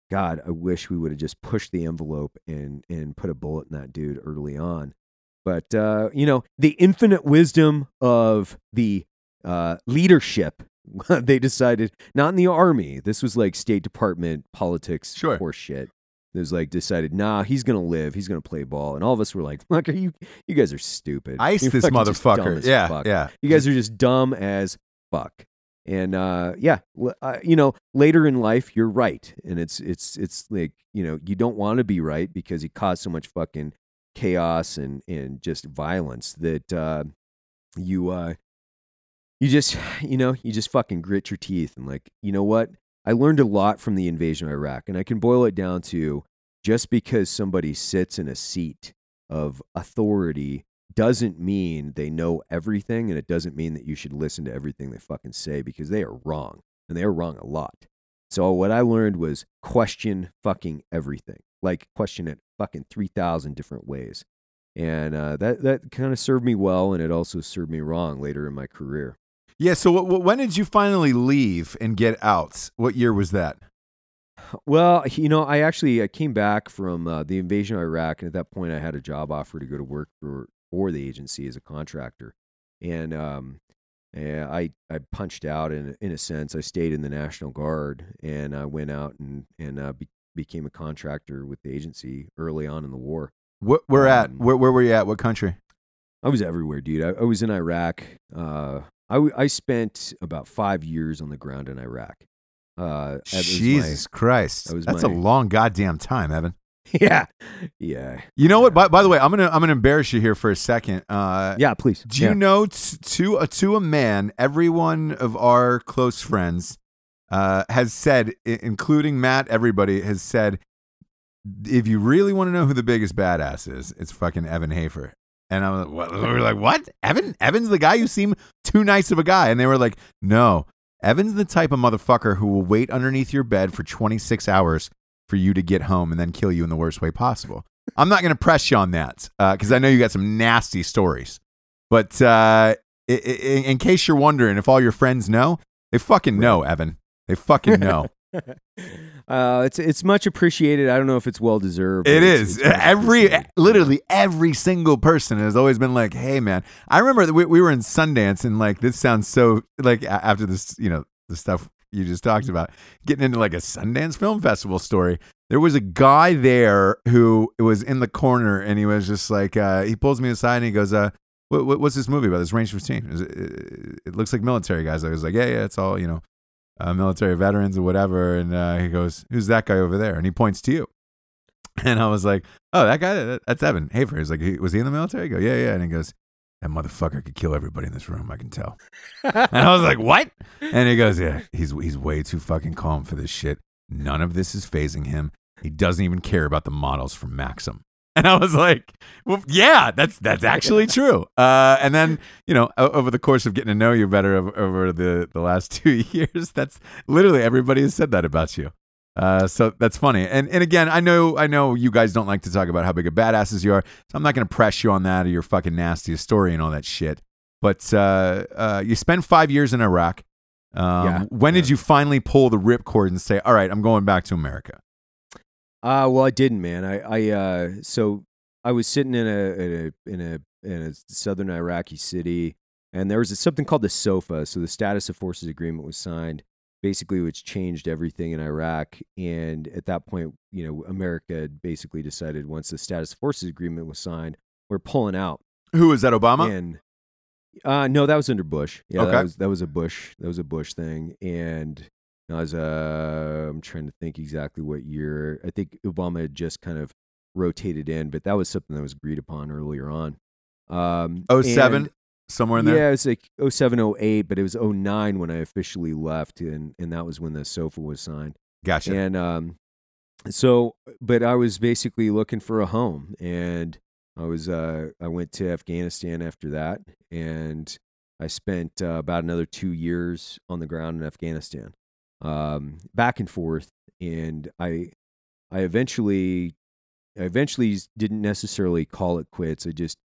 Speaker 3: God, I wish we would have just pushed the envelope and and put a bullet in that dude early on. But uh, you know, the infinite wisdom of the uh, leadership. they decided not in the army. This was like State Department politics
Speaker 2: Sure.
Speaker 3: horse was like decided, nah, he's gonna live. He's gonna play ball, and all of us were like, "Look, are you? You guys are stupid.
Speaker 2: Ice
Speaker 3: You're
Speaker 2: this motherfucker. Yeah,
Speaker 3: fuck.
Speaker 2: yeah.
Speaker 3: You guys are just dumb as fuck. And uh, yeah, uh, you know, later in life, you're right, and it's it's it's like you know, you don't want to be right because he caused so much fucking chaos and and just violence that uh, you uh, you just you know you just fucking grit your teeth and like you know what I learned a lot from the invasion of Iraq, and I can boil it down to just because somebody sits in a seat of authority doesn't mean they know everything, and it doesn't mean that you should listen to everything they fucking say because they are wrong, and they are wrong a lot. So what I learned was question fucking everything, like question it fucking three thousand different ways, and uh, that that kind of served me well, and it also served me wrong later in my career.
Speaker 2: Yeah. So wh- wh- when did you finally leave and get out? What year was that?
Speaker 3: Well, you know, I actually I came back from uh, the invasion of Iraq, and at that point, I had a job offer to go to work for for the agency as a contractor, and um, and I I punched out in in a sense. I stayed in the National Guard, and I went out and and uh, be, became a contractor with the agency early on in the war.
Speaker 2: Wh- where at?
Speaker 3: Um,
Speaker 2: Where, where were you at? What country?
Speaker 3: I was everywhere, dude. I, I was in Iraq. Uh, I I spent about five years on the ground in Iraq. Uh, was my-
Speaker 2: Jesus Christ.
Speaker 3: that
Speaker 2: That's
Speaker 3: my-
Speaker 2: a long goddamn time, Evan.
Speaker 3: yeah, yeah,
Speaker 2: You know what? By, by the way, I'm gonna I'm gonna embarrass you here for a second. Uh,
Speaker 3: yeah. Please,
Speaker 2: Do you
Speaker 3: Yeah.
Speaker 2: know t- to a to a man, every one of our close friends uh, has said, i- including Matt, everybody has said, if you really want to know who the biggest badass is, it's fucking Evan Hafer. And I was like, what? we were like, what? Evan? Evan's the guy you seem too nice of a guy. And they were like, no, Evan's the type of motherfucker who will wait underneath your bed for 26 hours for you to get home and then kill you in the worst way possible. I'm not going to press you on that because I know you got some nasty stories. But uh, in case you're wondering if all your friends know, they fucking know, Evan. They fucking know.
Speaker 3: uh, it's it's much appreciated. I don't know if it's well deserved.
Speaker 2: It is
Speaker 3: it's
Speaker 2: every literally every single person has always been like, "Hey, man." I remember that we, we were in Sundance, and like this sounds so like after this, you know, the stuff you just talked about, getting into like a Sundance Film Festival story. There was a guy there who was in the corner, and he was just like, uh, he pulls me aside and he goes, "Uh, what, what, what's this movie about? This Range 15? It, it, it looks like military guys." I was like, "Yeah, yeah, it's all you know." Uh, military veterans or whatever, and uh, he goes, "Who's that guy over there?" And he points to you. And I was like, "Oh, that guy, that's Evan Hafer." He's like, "Was he in the military?" I go, "Yeah, yeah." And he goes, "That motherfucker could kill everybody in this room. I can tell." and I was like, "What?" And he goes, "Yeah, he's he's way too fucking calm for this shit. None of this is phasing him. He doesn't even care about the models from Maxim." And I was like, "Well, yeah, that's that's actually true." Uh, and then you know, over the course of getting to know you better over, over the the last two years, that's literally everybody has said that about you. Uh, so that's funny. And and again, I know I know you guys don't like to talk about how big of badasses you are, so I'm not going to press you on that or your fucking nastiest story and all that shit. But uh, uh, you spent five years in Iraq. Um,
Speaker 3: Yeah,
Speaker 2: when did you finally pull the ripcord and say, "All right, I'm going back to America"?
Speaker 3: Uh, well, I didn't, man. I, I, uh, so I was sitting in a, in a, in a, in a southern Iraqi city, and there was a, something called the SOFA. So the Status of Forces Agreement was signed, basically, which changed everything in Iraq. And at that point, you know, America basically decided once the Status of Forces Agreement was signed, we're pulling out.
Speaker 2: Who was that? Obama.
Speaker 3: And uh, no, that was under Bush. Yeah,
Speaker 2: Okay.
Speaker 3: that was that was a Bush. That was a Bush thing. And I was uh, I'm trying to think exactly what year. I think Obama had just kind of rotated in, but that was something that was agreed upon earlier on. Um,
Speaker 2: Oh seven,
Speaker 3: and-
Speaker 2: somewhere in there.
Speaker 3: Yeah, it was like 07, 08, but it was 09 when I officially left, and and that was when the SOFA was signed.
Speaker 2: Gotcha.
Speaker 3: And um, so, but I was basically looking for a home, and I was uh, I went to Afghanistan after that, and I spent uh, about another two years on the ground in Afghanistan, um, back and forth, and I I eventually I eventually didn't necessarily call it quits. I just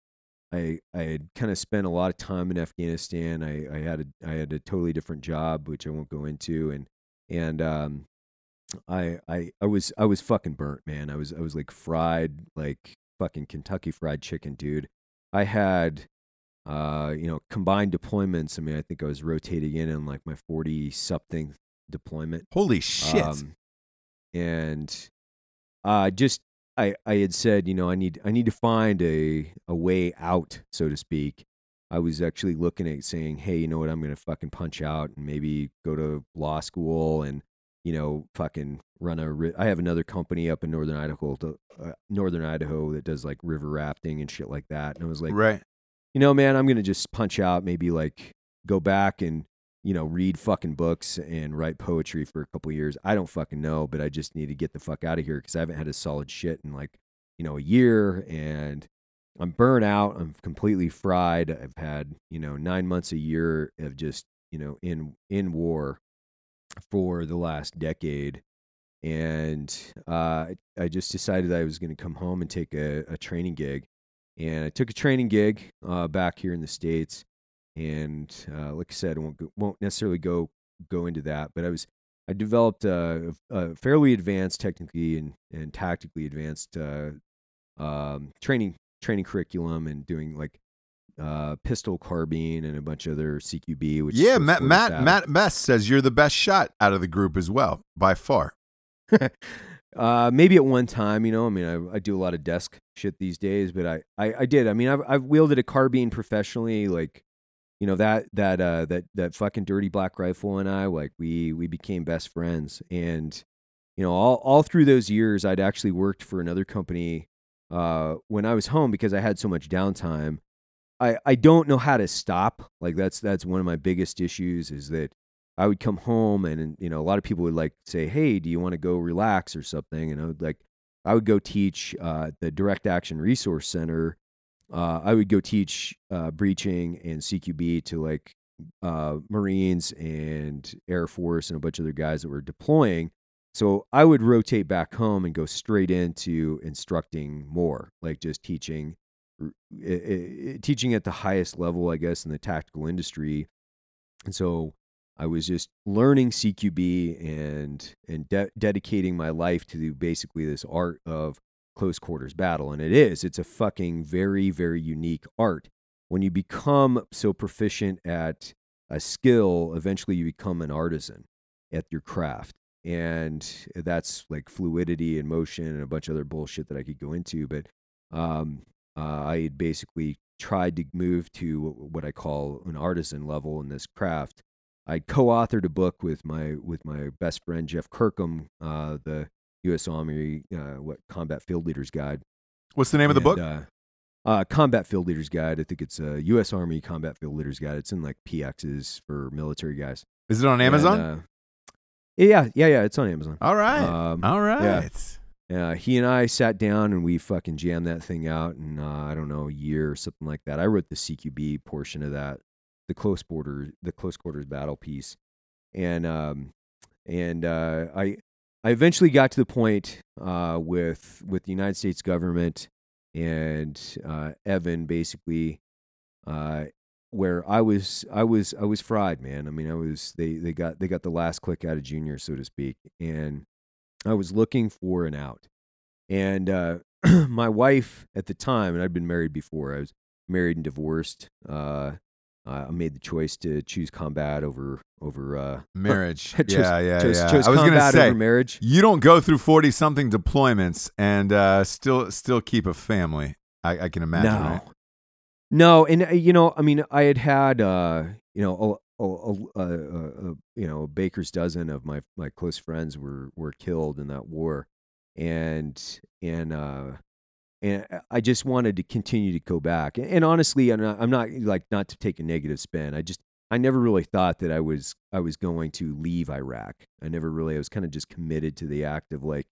Speaker 3: I I had kind of spent a lot of time in Afghanistan. I, I had a I had a totally different job, which I won't go into, and and um, I I I was I was fucking burnt, man. I was I was like fried, like fucking Kentucky Fried Chicken, dude. I had, uh, you know, combined deployments. I mean, I think I was rotating in in like my forty something deployment.
Speaker 2: Holy shit!
Speaker 3: Um, and uh, just I I had said, you know, I need I need to find a a way out, so to speak. I was actually looking at saying, hey, you know what, I'm gonna fucking punch out and maybe go to law school and you know fucking run a. Ri- I have another company up in northern Idaho, to, uh, northern Idaho that does like river rafting and shit like that. And I was like,
Speaker 2: right.
Speaker 3: you know, man, I'm gonna just punch out, maybe like go back and you know read fucking books and write poetry for a couple years. I don't fucking know, but I just need to get the fuck out of here because I haven't had a solid shit in like you know a year, and I'm burnt out. I'm completely fried. I've had you know nine months a year of just you know in in war for the last decade. And uh, I just decided I was going to come home and take a, a training gig and I took a training gig uh, back here in the states. And uh, like I said, I won't go, won't necessarily go go into that, but I was I developed a, a fairly advanced, technically and, and tactically advanced uh, um, training training curriculum and doing like uh, pistol carbine and a bunch of other CQB. Which
Speaker 2: Yeah, Matt Matt. Matt Best says you're the best shot out of the group as well, by far.
Speaker 3: uh, maybe at one time, you know, I mean, I, I do a lot of desk shit these days, but I, I, I did. I mean, I've, I've wielded a carbine professionally, like, you know, that, that, uh, that, that fucking dirty black rifle and I, like, we, we became best friends. And, you know, all, all through those years, I'd actually worked for another company, uh, when I was home because I had so much downtime. I, I don't know how to stop. Like, that's, that's one of my biggest issues is that, I would come home and, you know, a lot of people would like say, Hey, do you want to go relax or something? And I would like, I would go teach uh, the Direct Action Resource Center. Uh, I would go teach uh, breaching and CQB to like uh, Marines and Air Force and a bunch of other guys that were deploying. So I would rotate back home and go straight into instructing more, like just teaching, teaching at the highest level, I guess, in the tactical industry. And so I was just learning CQB and and de- dedicating my life to basically this art of close quarters battle, and it is. It's a fucking very very unique art. When you become so proficient at a skill, eventually you become an artisan at your craft, and that's like fluidity and motion and a bunch of other bullshit that I could go into. But um, uh, I basically tried to move to what I call an artisan level in this craft. I co-authored a book with my with my best friend Jeff Kirkham, uh, the U.S. Army uh, what Combat Field Leaders Guide.
Speaker 2: What's the name of the book?
Speaker 3: Uh, uh, Combat Field Leaders Guide. I think it's a U.S. Army Combat Field Leaders Guide. It's in like PXs for military guys.
Speaker 2: Is it on
Speaker 3: And,
Speaker 2: Amazon?
Speaker 3: uh, yeah, yeah, yeah. It's on Amazon.
Speaker 2: All right.
Speaker 3: Um,
Speaker 2: All right.
Speaker 3: uh, he and I sat down and we fucking jammed that thing out in uh, I don't know a year or something like that. I wrote the CQB portion of that, the close border, the close quarters battle piece, and um, and uh, I I eventually got to the point uh, with with the United States government and uh, Evan basically uh, where I was I was I was fried, man. I mean, I was they they got they got the last click out of junior, so to speak, and I was looking for an out. And uh, my wife at the time, and I'd been married before. I was married and divorced. Uh, I made the choice to choose combat over over uh,
Speaker 2: Marriage.
Speaker 3: chose-
Speaker 2: yeah, yeah,
Speaker 3: chose,
Speaker 2: yeah.
Speaker 3: chose
Speaker 2: I was gonna say
Speaker 3: marriage.
Speaker 2: you don't go through forty something deployments and uh, still still keep a family. I, I can imagine.
Speaker 3: no,
Speaker 2: Right?
Speaker 3: no, and uh, you know, I mean, I had had uh, you know a, a, a, a, a you know a baker's dozen of my my close friends were were killed in that war, and and uh, and I just wanted to continue to go back. And, and honestly, I'm not, I'm not like not to take a negative spin. I just I never really thought that I was I was going to leave Iraq. I never really. I was kind of just committed to the act of like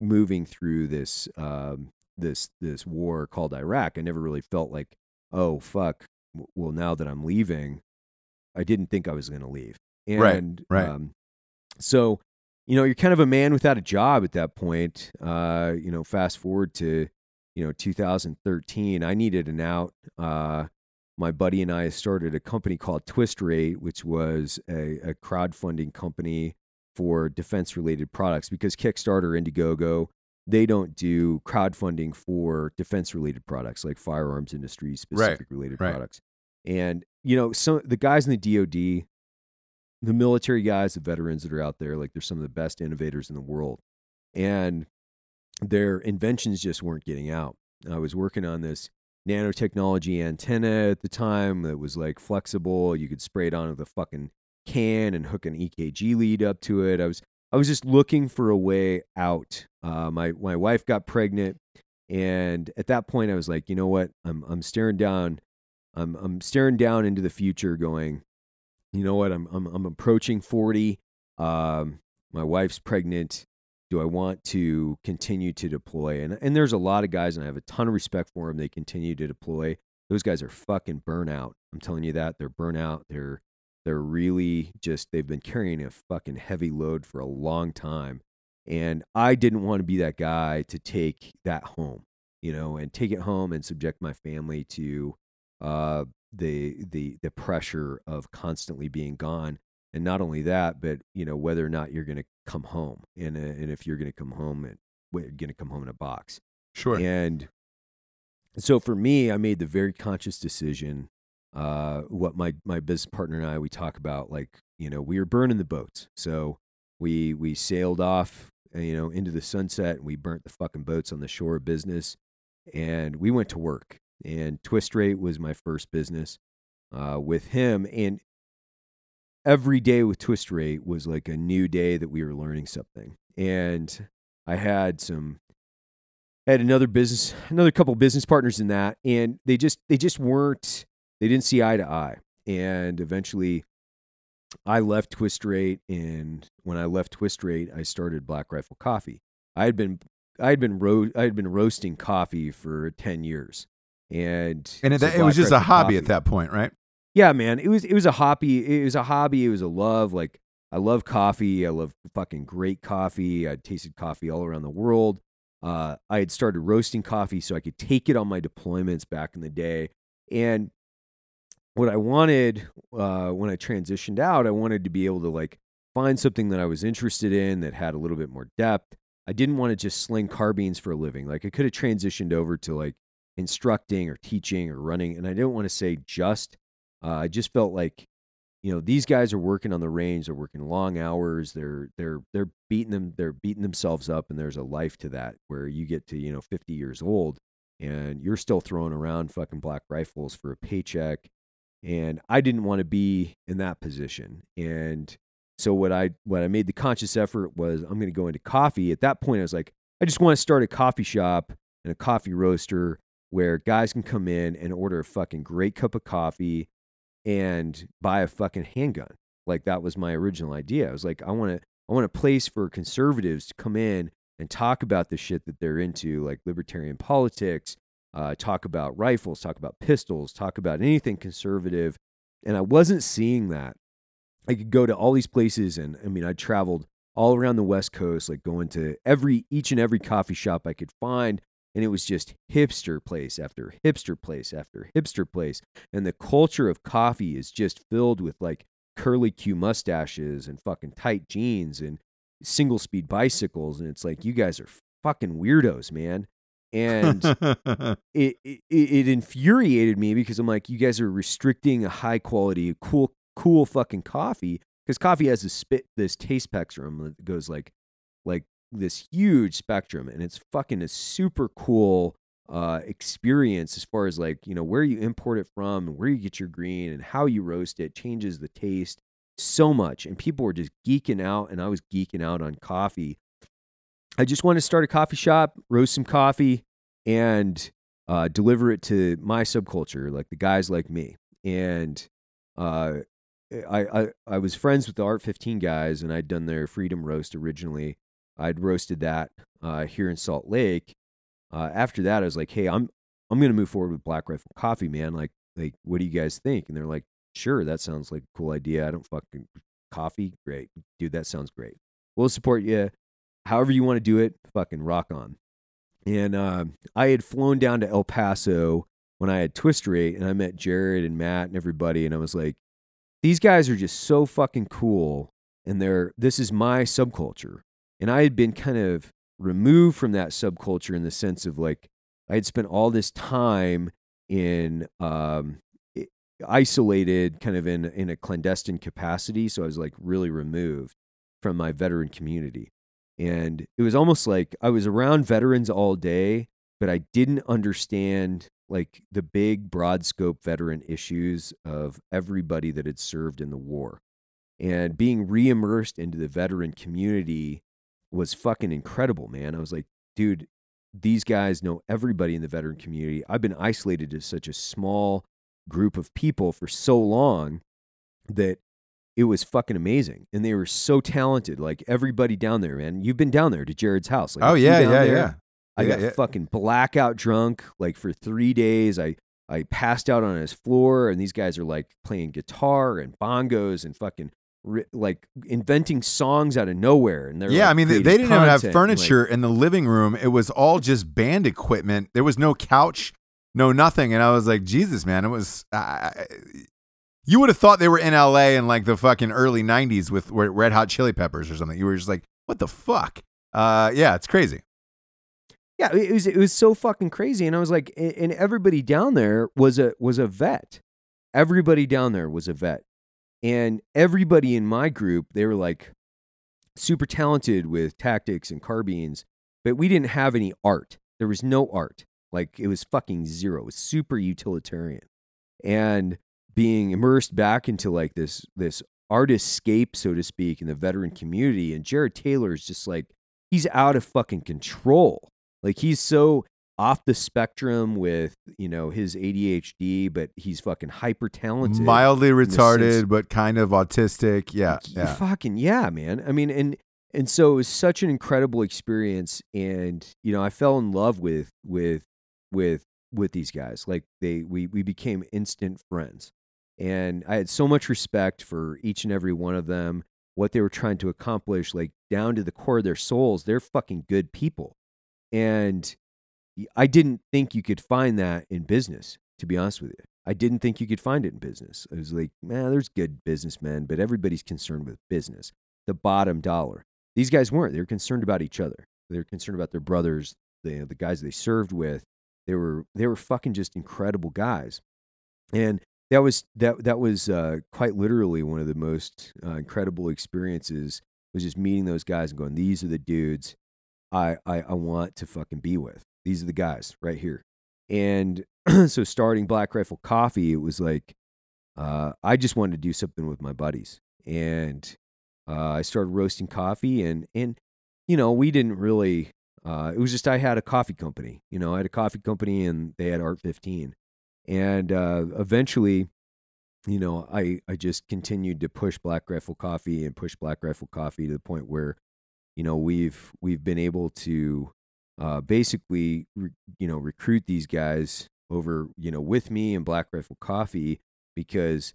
Speaker 3: moving through this um, this this war called Iraq. I never really felt like, oh fuck. Well, now that I'm leaving, I didn't think I was going to leave.
Speaker 2: Right, right.
Speaker 3: Um, so, you know, you're kind of a man without a job at that point. Uh, you know, fast forward to, you know, 2013. I needed an out. Uh, my buddy and I started a company called Twist Rate, which was a, a crowdfunding company for defense related products because Kickstarter, Indiegogo, they don't do crowdfunding for defense related products like firearms industry specific related
Speaker 2: right.
Speaker 3: products. And you know, some the guys in the DoD, the military guys, the veterans that are out there, like they're some of the best innovators in the world, and their inventions just weren't getting out. I was working on this nanotechnology antenna at the time that was like flexible. You could spray it onto the fucking can and hook an EKG lead up to it. I was I was just looking for a way out. Uh, my my wife got pregnant, and at that point, I was like, you know what? I'm I'm staring down, I'm I'm staring down into the future, going, you know what? I'm I'm I'm approaching forty. Um, my wife's pregnant. Do I want to continue to deploy? And and there's a lot of guys, and I have a ton of respect for them. They continue to deploy. Those guys are fucking burnout. I'm telling you that they're burnout. They're they're really just they've been carrying a fucking heavy load for a long time. And I didn't want to be that guy to take that home, you know, and take it home and subject my family to uh, the the the pressure of constantly being gone. And not only that, but you know whether or not you're going to come home, and uh, and if you're going to come home and you're going to come home in a box.
Speaker 2: Sure.
Speaker 3: And so for me, I made the very conscious decision. Uh, what my my business partner and I we talk about, like you know, we were burning the boats. So we we sailed off, uh, you know, into the sunset, and we burnt the fucking boats on the shore of business, and we went to work. And Twist Rate was my first business uh, with him, and every day with Twist Rate was like a new day that we were learning something. And I had some I had another business another couple business partners in that and they just they just weren't they didn't see eye to eye. And eventually I left Twist Rate and when I left Twist Rate I started Black Rifle Coffee. I had been I had been ro- I had been roasting coffee for 10 years. And
Speaker 2: and it, was just a hobby at that point, right?
Speaker 3: Yeah, man. It was it was a hobby. It was a hobby. It was a love. Like I love coffee. I love fucking great coffee. I tasted coffee all around the world. Uh, I had started roasting coffee so I could take it on my deployments back in the day. And what I wanted uh, when I transitioned out, I wanted to be able to like find something that I was interested in that had a little bit more depth. I didn't want to just sling carbines for a living. Like I could have transitioned over to like instructing or teaching or running, and I didn't want to say just. Uh, I just felt like, you know, these guys are working on the range. They're working long hours. They're they're they're beating them. They're beating themselves up, and there's a life to that where you get to you know 50 years old and you're still throwing around fucking black rifles for a paycheck. And I didn't want to be in that position. And so what I what I made the conscious effort was I'm going to go into coffee. At that point, I was like, I just want to start a coffee shop and a coffee roaster where guys can come in and order a fucking great cup of coffee and buy a fucking handgun. Like that was my original idea. I was like, I want to, I want a place for conservatives to come in and talk about the shit that they're into, like libertarian politics, uh, talk about rifles, talk about pistols, talk about anything conservative. And I wasn't seeing that. I could go to all these places, and I mean, I traveled all around the West Coast, like going to every each and every coffee shop I could find, and it was just hipster place after hipster place after hipster place. And the culture of coffee is just filled with like curly Q mustaches and fucking tight jeans and single speed bicycles and it's like you guys are fucking weirdos man. And it, it it infuriated me because I'm like you guys are restricting a high quality cool cool fucking coffee. Because coffee has this spit this taste spectrum that goes like like this huge spectrum and it's fucking a super cool uh, experience as far as like you know where you import it from and where you get your green and how you roast it changes the taste so much and people were just geeking out and i was geeking out on coffee. I just wanted to start a coffee shop roast some coffee and uh, deliver it to my subculture like the guys like me. And uh, I, I i was friends with the art 15 guys and i'd done their freedom roast originally I'd roasted that uh, here in Salt Lake. Uh, after that, I was like, "Hey, I'm I'm gonna move forward with Black Rifle Coffee, man. Like, like, what do you guys think?" And they're like, "Sure, that sounds like a cool idea. I don't fucking coffee, great, dude. That sounds great. We'll support you, however you want to do it. Fucking rock on." And uh, I had flown down to El Paso when I had Twist Rate, and I met Jared and Matt and everybody, and I was like, "These guys are just so fucking cool." and they're this is my subculture. And I had been kind of removed from that subculture in the sense of like I had spent all this time in um, isolated, kind of in in a clandestine capacity. So I was like really removed from my veteran community, and it was almost like I was around veterans all day, but I didn't understand like the big broad scope veteran issues of everybody that had served in the war. And being re-immersed into the veteran community was fucking incredible, man. I was like, dude, these guys know everybody in the veteran community. I've been isolated to such a small group of people for so long that it was fucking amazing. And they were so talented. Like everybody down there, man. You've been down there to Jared's house. Like,
Speaker 2: Oh yeah, yeah,
Speaker 3: there.
Speaker 2: yeah.
Speaker 3: I got
Speaker 2: yeah.
Speaker 3: fucking blackout drunk like for three days. I I passed out on his floor, and these guys are like playing guitar and bongos and fucking like inventing songs out of nowhere. And they're
Speaker 2: Yeah,
Speaker 3: like,
Speaker 2: I mean they, they didn't even have
Speaker 3: content and, like-
Speaker 2: furniture in the living room. It was all just band equipment. There was no couch, no nothing. And I was like, Jesus, man, it was. Uh, you would have thought they were in L.A. in like the fucking early '90s with Red Hot Chili Peppers or something. You were just like, what the fuck? Uh, yeah, it's crazy.
Speaker 3: Yeah, it was it was so fucking crazy, and I was like, and everybody down there was a was a vet. Everybody down there was a vet, and everybody in my group they were like super talented with tactics and carbines, but we didn't have any art. There was no art. Like it was fucking zero. It was super utilitarian, and being immersed back into like this this artistscape, so to speak, in the veteran community. And Jared Taylor is just like he's out of fucking control. Like he's so off the spectrum with you know his ADHD, but he's fucking hyper talented.
Speaker 2: Mildly retarded, but kind of autistic. Yeah, yeah.
Speaker 3: Fucking yeah, man. I mean, and and so it was such an incredible experience, and you know, I fell in love with with with with these guys. Like they, we we became instant friends, and I had so much respect for each and every one of them, what they were trying to accomplish, like down to the core of their souls. They're fucking good people, and I didn't think you could find that in business. To be honest with you, I didn't think you could find it in business. I was like, man, there's good businessmen, but everybody's concerned with business, the bottom dollar. These guys weren't. They were concerned about each other. They were concerned about their brothers, the the guys they served with. They were they were fucking just incredible guys, and that was that that was uh, quite literally one of the most uh, incredible experiences. Was just meeting those guys and going, these are the dudes I, I I want to fucking be with. These are the guys right here. And so starting Black Rifle Coffee, it was like uh, I just wanted to do something with my buddies, and uh, I started roasting coffee, and and you know we didn't really. Uh, it was just I had a coffee company. You know, I had a coffee company, and they had Art Fifteen, and uh, eventually, you know, I I just continued to push Black Rifle Coffee and push Black Rifle Coffee to the point where, you know, we've we've been able to uh, basically, re- you know, recruit these guys over, you know, with me and Black Rifle Coffee because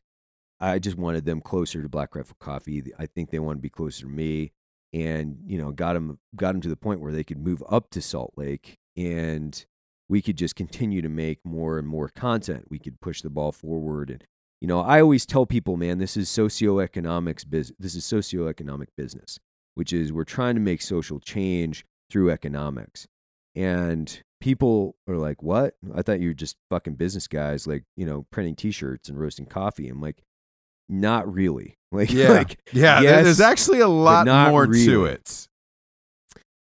Speaker 3: I just wanted them closer to Black Rifle Coffee. I think they want to be closer to me, and you know, got them got them to the point where they could move up to Salt Lake, and we could just continue to make more and more content. We could push the ball forward, and you know, I always tell people, man, this is socioeconomics business. This is socioeconomic business, which is we're trying to make social change through economics. And people are like, "What? I thought you were just fucking business guys, like you know, printing T-shirts and roasting coffee." I'm like, not really. Like,
Speaker 2: Yeah,
Speaker 3: like
Speaker 2: yeah.
Speaker 3: yes,
Speaker 2: there's actually a lot more to it.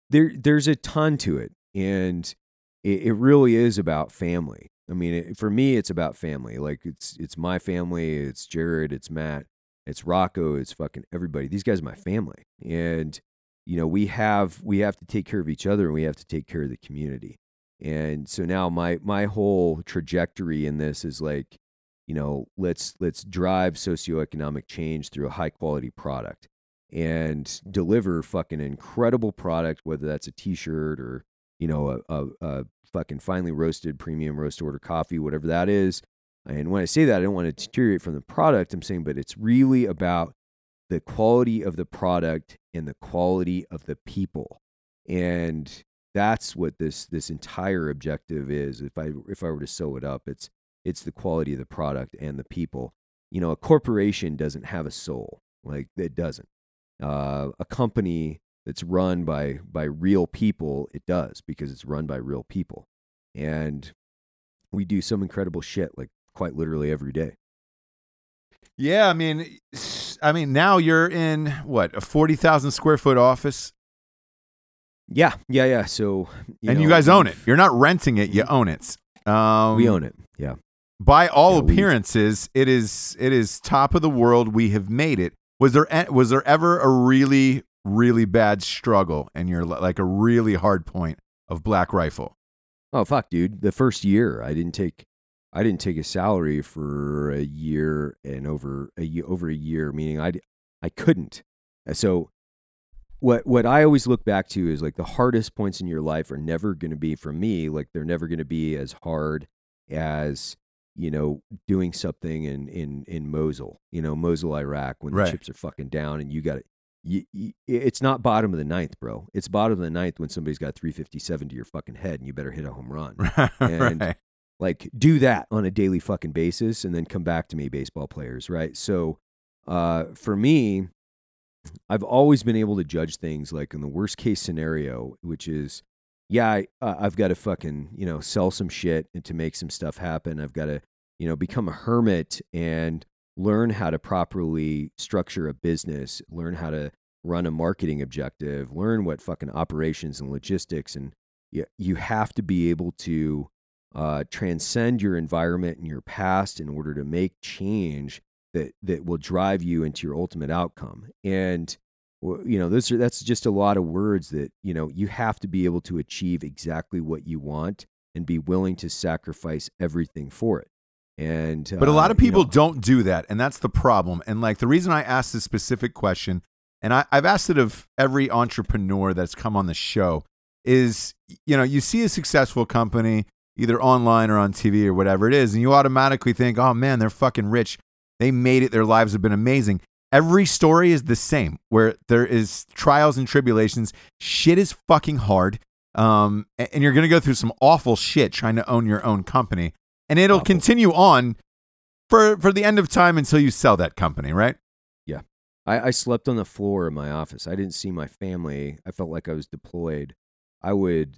Speaker 3: there there's a ton to it and it, it really is about family i mean it, for me it's about family like it's it's my family it's jared it's matt it's rocco it's fucking everybody these guys are my family and you know we have we have to take care of each other and we have to take care of the community and so now my my whole trajectory in this is like you know let's let's drive socioeconomic change through a high quality product and deliver fucking incredible product, whether that's a T-shirt or you know a, a, a fucking finely roasted premium roast order coffee, whatever that is. And when I say that, I don't want to deteriorate from the product. I'm saying, but it's really about the quality of the product and the quality of the people, and that's what this this entire objective is. If I if I were to sew it up, it's it's the quality of the product and the people. You know, a corporation doesn't have a soul, like it doesn't uh, a company that's run by by real people, it does because it's run by real people, and we do some incredible shit like quite literally every day.
Speaker 2: Yeah, I mean, I mean, now you're in what a forty thousand square foot office,
Speaker 3: Yeah, yeah, yeah. So
Speaker 2: and you guys own it. You're not renting it; you own it. Um,
Speaker 3: We own it. Yeah.
Speaker 2: By all
Speaker 3: Yeah, we-
Speaker 2: appearances, it is it is top of the world. We have made it. Was there was there ever a really really bad struggle and you're like a really hard point of Black Rifle?
Speaker 3: Oh fuck, dude! The first year, I didn't take, I didn't take a salary for a year and over a year, over a year, meaning I, I couldn't. Uh, So, what what I always look back to is like the hardest points in your life are never going to be for me. Like they're never going to be as hard as you know doing something in in in Mosul, you know Mosul, Iraq, when the
Speaker 2: Right.
Speaker 3: chips are fucking down and you got it. You, you, it's not bottom of the ninth, bro. It's bottom of the ninth when somebody's got 357 to your fucking head and you better hit a home run. And-
Speaker 2: right.
Speaker 3: Like do that on a daily fucking basis and then come back to me baseball players right? So uh, for me i've always been able to judge things like in the worst case scenario which is yeah I, uh, i've got to fucking you know sell some shit and to make some stuff happen. I've got to you know become a hermit and learn how to properly structure a business learn how to run a marketing objective learn what fucking operations and logistics and you, you have to be able to uh, transcend your environment and your past in order to make change that that will drive you into your ultimate outcome. And you know, those are that's just a lot of words that you know you have to be able to achieve exactly what you want and be willing to sacrifice everything for it. And
Speaker 2: But a lot
Speaker 3: uh,
Speaker 2: of
Speaker 3: you
Speaker 2: people
Speaker 3: know,
Speaker 2: don't do that, and that's the problem. And like the reason I asked this specific question, and I, I've asked it of every entrepreneur that's come on the show, is you know you see a successful company either online or on TV or whatever it is, and you automatically think, oh man, they're fucking rich, they made it, their lives have been amazing. Every story is the same, where there is trials and tribulations. Shit is fucking hard, um, and you're gonna go through some awful shit trying to own your own company, and it'll
Speaker 3: Awful.
Speaker 2: continue on for for the end of time until you sell that company, right?
Speaker 3: I, I slept on the floor of my office. I didn't see my family. I felt like I was deployed. I would,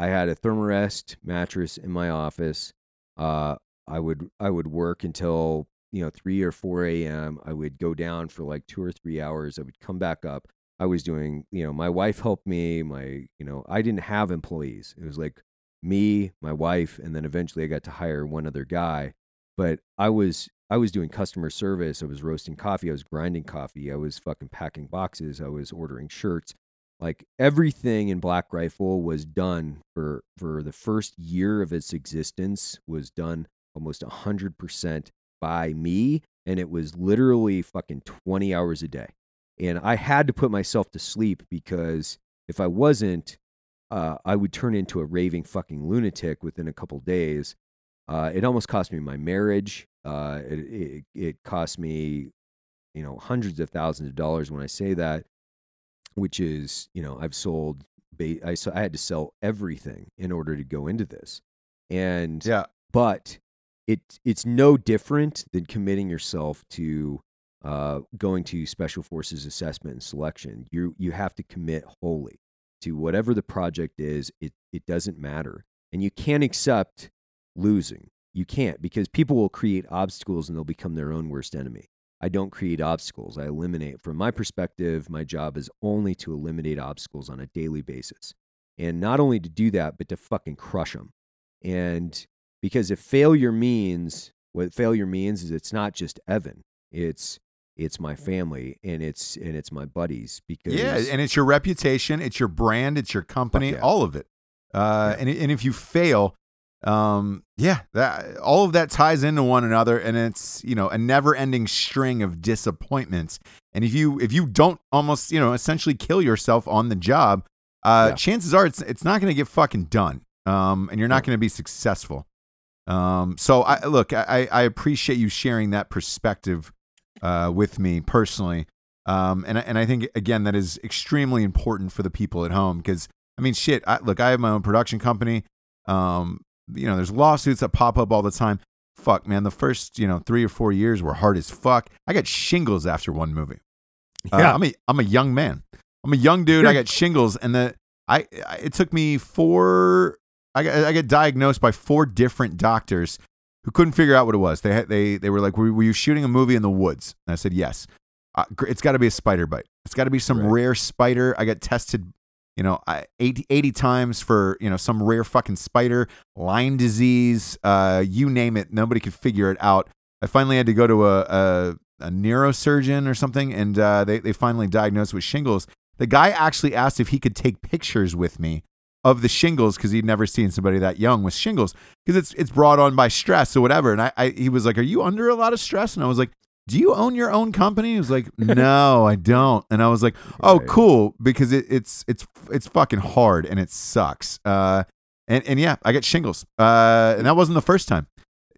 Speaker 3: I had a Therm-a-Rest mattress in my office. Uh, I would, I would work until you know three or four a.m. I would go down for like two or three hours. I would come back up. I was doing, you know, my wife helped me. My, you know, I didn't have employees. It was like me, my wife, and then eventually I got to hire one other guy. But I was I was doing customer service. I was roasting coffee. I was grinding coffee. I was fucking packing boxes. I was ordering shirts. Like everything in Black Rifle was done for for the first year of its existence was done almost 100% by me and it was literally fucking 20 hours a day. And I had to put myself to sleep because if I wasn't uh, I would turn into a raving fucking lunatic within a couple days. Uh, it almost cost me my marriage. Uh, it, it it cost me, you know, hundreds of thousands of dollars when I say that, which is, you know, I've sold. Ba- I so I had to sell everything in order to go into this, and
Speaker 2: Yeah.
Speaker 3: but it it's no different than committing yourself to uh, going to special forces assessment and selection. You you have to commit wholly to whatever the project is. It it doesn't matter, and you can't accept losing. You can't because people will create obstacles and they'll become their own worst enemy. I don't create obstacles. I eliminate. From my perspective, my job is only to eliminate obstacles on a daily basis. And not only to do that, but to fucking crush them. And because if failure means what failure means is it's not just Evan. It's it's my family and it's and it's my buddies because
Speaker 2: Yeah, and it's your reputation, it's your brand, it's your company,
Speaker 3: yeah.
Speaker 2: all of it. Uh,
Speaker 3: Yeah.
Speaker 2: and and if you fail, um, yeah, that all of that ties into one another, and it's you know a never-ending string of disappointments. And if you if you don't almost you know essentially kill yourself on the job, uh,
Speaker 3: Yeah.
Speaker 2: chances are it's it's not going to get fucking done. Um, and you're not going to be successful. Um, so I look, I I appreciate you sharing that perspective uh, with me personally. Um, and and I think again that is extremely important for the people at home because I mean shit. I, look, I have my own production company. Um, you know, there's lawsuits that pop up all the time. Fuck, man, the first you know three or four years were hard as fuck. I got shingles after one movie. Uh,
Speaker 3: Yeah.
Speaker 2: I'm a I'm a young man. I'm a young dude. I got shingles, and the I, I it took me four. I got I got diagnosed by four different doctors who couldn't figure out what it was. They had, they they were like, were, "Were you shooting a movie in the woods?" And I said, "Yes." Uh, it's got to be a spider bite. It's got to be some
Speaker 3: Right.
Speaker 2: rare spider. I got tested, you know, 80, 80 times for you know some rare fucking spider, Lyme disease, uh, you name it. Nobody could figure it out. I finally had to go to a a, a neurosurgeon or something, and uh, they they finally diagnosed with shingles. The guy actually asked if he could take pictures with me of the shingles because he'd never seen somebody that young with shingles because it's it's brought on by stress or whatever. And I, I he was like, "Are you under a lot of stress?" And I was like, "Do you own your own company?" He was like, "No, I don't." And I was like, "Oh,
Speaker 3: Right.
Speaker 2: cool," because it, it's it's it's fucking hard and it sucks. Uh, and and yeah, I get shingles. Uh, and that wasn't the first time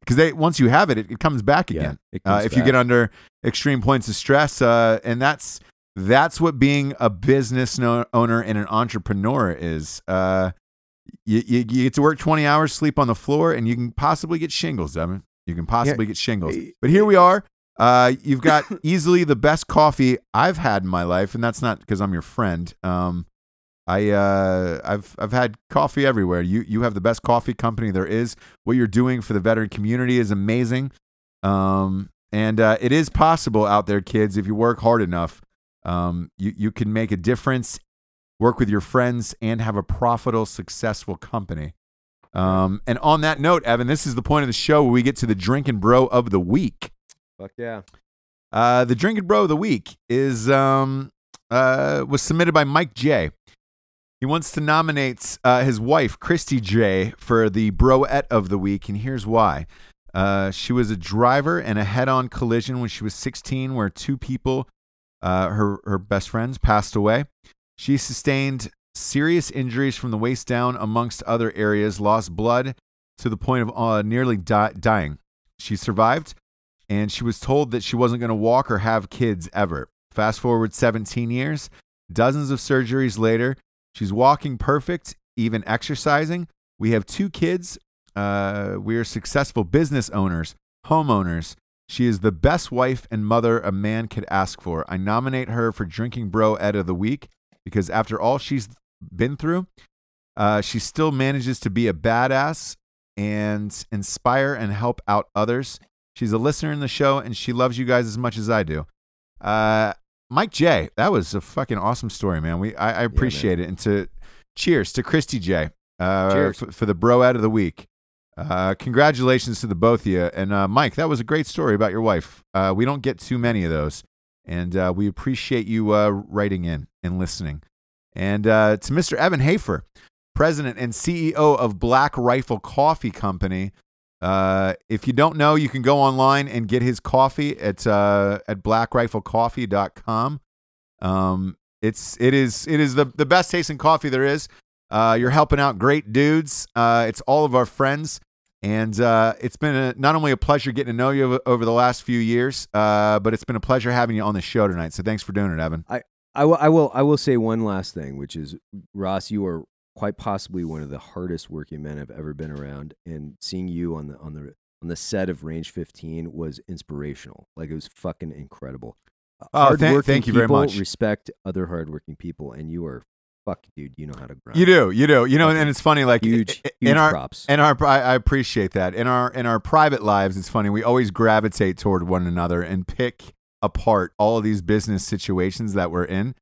Speaker 2: because they once you have it, it, it comes back
Speaker 3: Yeah,
Speaker 2: again. Uh,
Speaker 3: comes
Speaker 2: if you get under extreme points of stress, uh, and that's that's what being a business no- owner and an entrepreneur is. Uh, you, you, you get to work 20 hours, sleep on the floor, and you can possibly get shingles, Evan. You can possibly get shingles. But here we are. Uh, you've got easily the best coffee I've had in my life, and that's not because I'm your friend. Um, I uh, I've I've had coffee everywhere. You you have the best coffee company there is. What you're doing for the veteran community is amazing. Um, and uh, it is possible out there, kids, if you work hard enough. Um, you you can make a difference, work with your friends, and have a profitable, successful company. Um, and on that note, Evan, this is the point of the show where we get to the drinking bro of the week.
Speaker 3: Fuck yeah.
Speaker 2: Uh, the drinking bro of the week is um, uh, was submitted by Mike J. He wants to nominate uh, his wife, Christy J, for the broette of the week, and here's why. Uh, she was a driver in a head-on collision when she was 16, where two people, uh, her her best friends, passed away. She sustained serious injuries from the waist down, amongst other areas, lost blood to the point of uh, nearly di- dying. She survived, and she was told that she wasn't going to walk or have kids ever. Fast forward 17 years, dozens of surgeries later, she's walking perfect, even exercising. We have two kids. Uh, we are successful business owners, homeowners. She is the best wife and mother a man could ask for. I nominate her for Drinking Broette of the Week because after all she's been through, uh, she still manages to be a badass and inspire and help out others. She's a listener in the show and she loves you guys as much as I do. Uh, Mike J, that was a fucking awesome story, man. We I, I appreciate it. And to cheers to Christy J uh, f- for the bro out of the week. Uh, congratulations to the both of you. And uh, Mike, that was a great story about your wife. Uh, we don't get too many of those. And uh, we appreciate you uh, writing in and listening. And uh, to Mr. Evan Hafer, president and CEO of Black Rifle Coffee Company. Uh, if you don't know, you can go online and get his coffee at uh, at blackriflecoffee.com. Um, it's it is it is the the best tasting coffee there is. Uh, you're helping out great dudes. Uh, it's all of our friends, and uh, it's been a, not only a pleasure getting to know you over, over the last few years, uh, but it's been a pleasure having you on the show tonight. So thanks for doing it, Evan.
Speaker 3: I I will, I will say one last thing, which is Ross, you are quite possibly one of the hardest working men I've ever been around, and seeing you on the on the on the set of Range 15 was inspirational. Like it was fucking incredible. Uh,
Speaker 2: Oh, thank- thank you very much.
Speaker 3: Respect other hardworking people, and you are fuck, dude. You know how to grind.
Speaker 2: You do, you do, you know, and it's funny, like
Speaker 3: Huge,
Speaker 2: i- i-
Speaker 3: huge
Speaker 2: in our
Speaker 3: props.
Speaker 2: in our I I appreciate that in our in our private lives. It's funny we always gravitate toward one another and pick apart all of these business situations that we're in,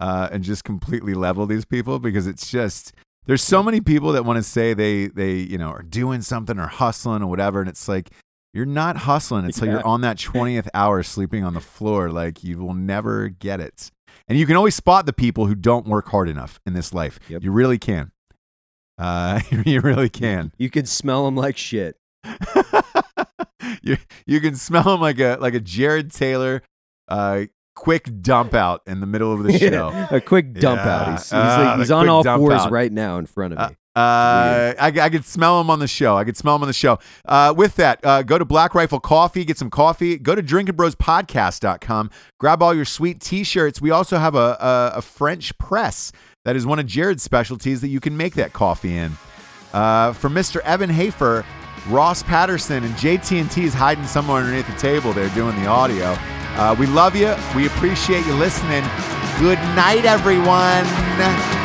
Speaker 2: uh, and just completely level these people because it's just there's so many people that want to say they they you know are doing something or hustling or whatever, and it's like. You're not hustling until
Speaker 3: Yeah.
Speaker 2: you're on that 20th hour sleeping on the floor. Like, you will never get it. And you can always spot the people who don't work hard enough in this life.
Speaker 3: Yep.
Speaker 2: You really can. Uh, you really can.
Speaker 3: You can smell them like shit.
Speaker 2: you you can smell them like a like a Jared Taylor, uh, quick dump out in the middle of the show.
Speaker 3: a quick dump
Speaker 2: Yeah.
Speaker 3: out. He's, he's,
Speaker 2: Ah,
Speaker 3: like, he's on all fours
Speaker 2: out.
Speaker 3: right now in front of me.
Speaker 2: Uh, I, I could smell him on the show. I could smell him on the show. Uh, with that, uh, go to Black Rifle Coffee, get some coffee. Go to drinkingbrospodcast.com. Grab all your sweet t-shirts. We also have a, a, a French press that is one of Jared's specialties that you can make that coffee in. Uh, for Mr. Evan Hafer, Ross Patterson, and JT&T is hiding somewhere underneath the table there doing the audio. Uh, we love you. We appreciate you listening. Good night, everyone.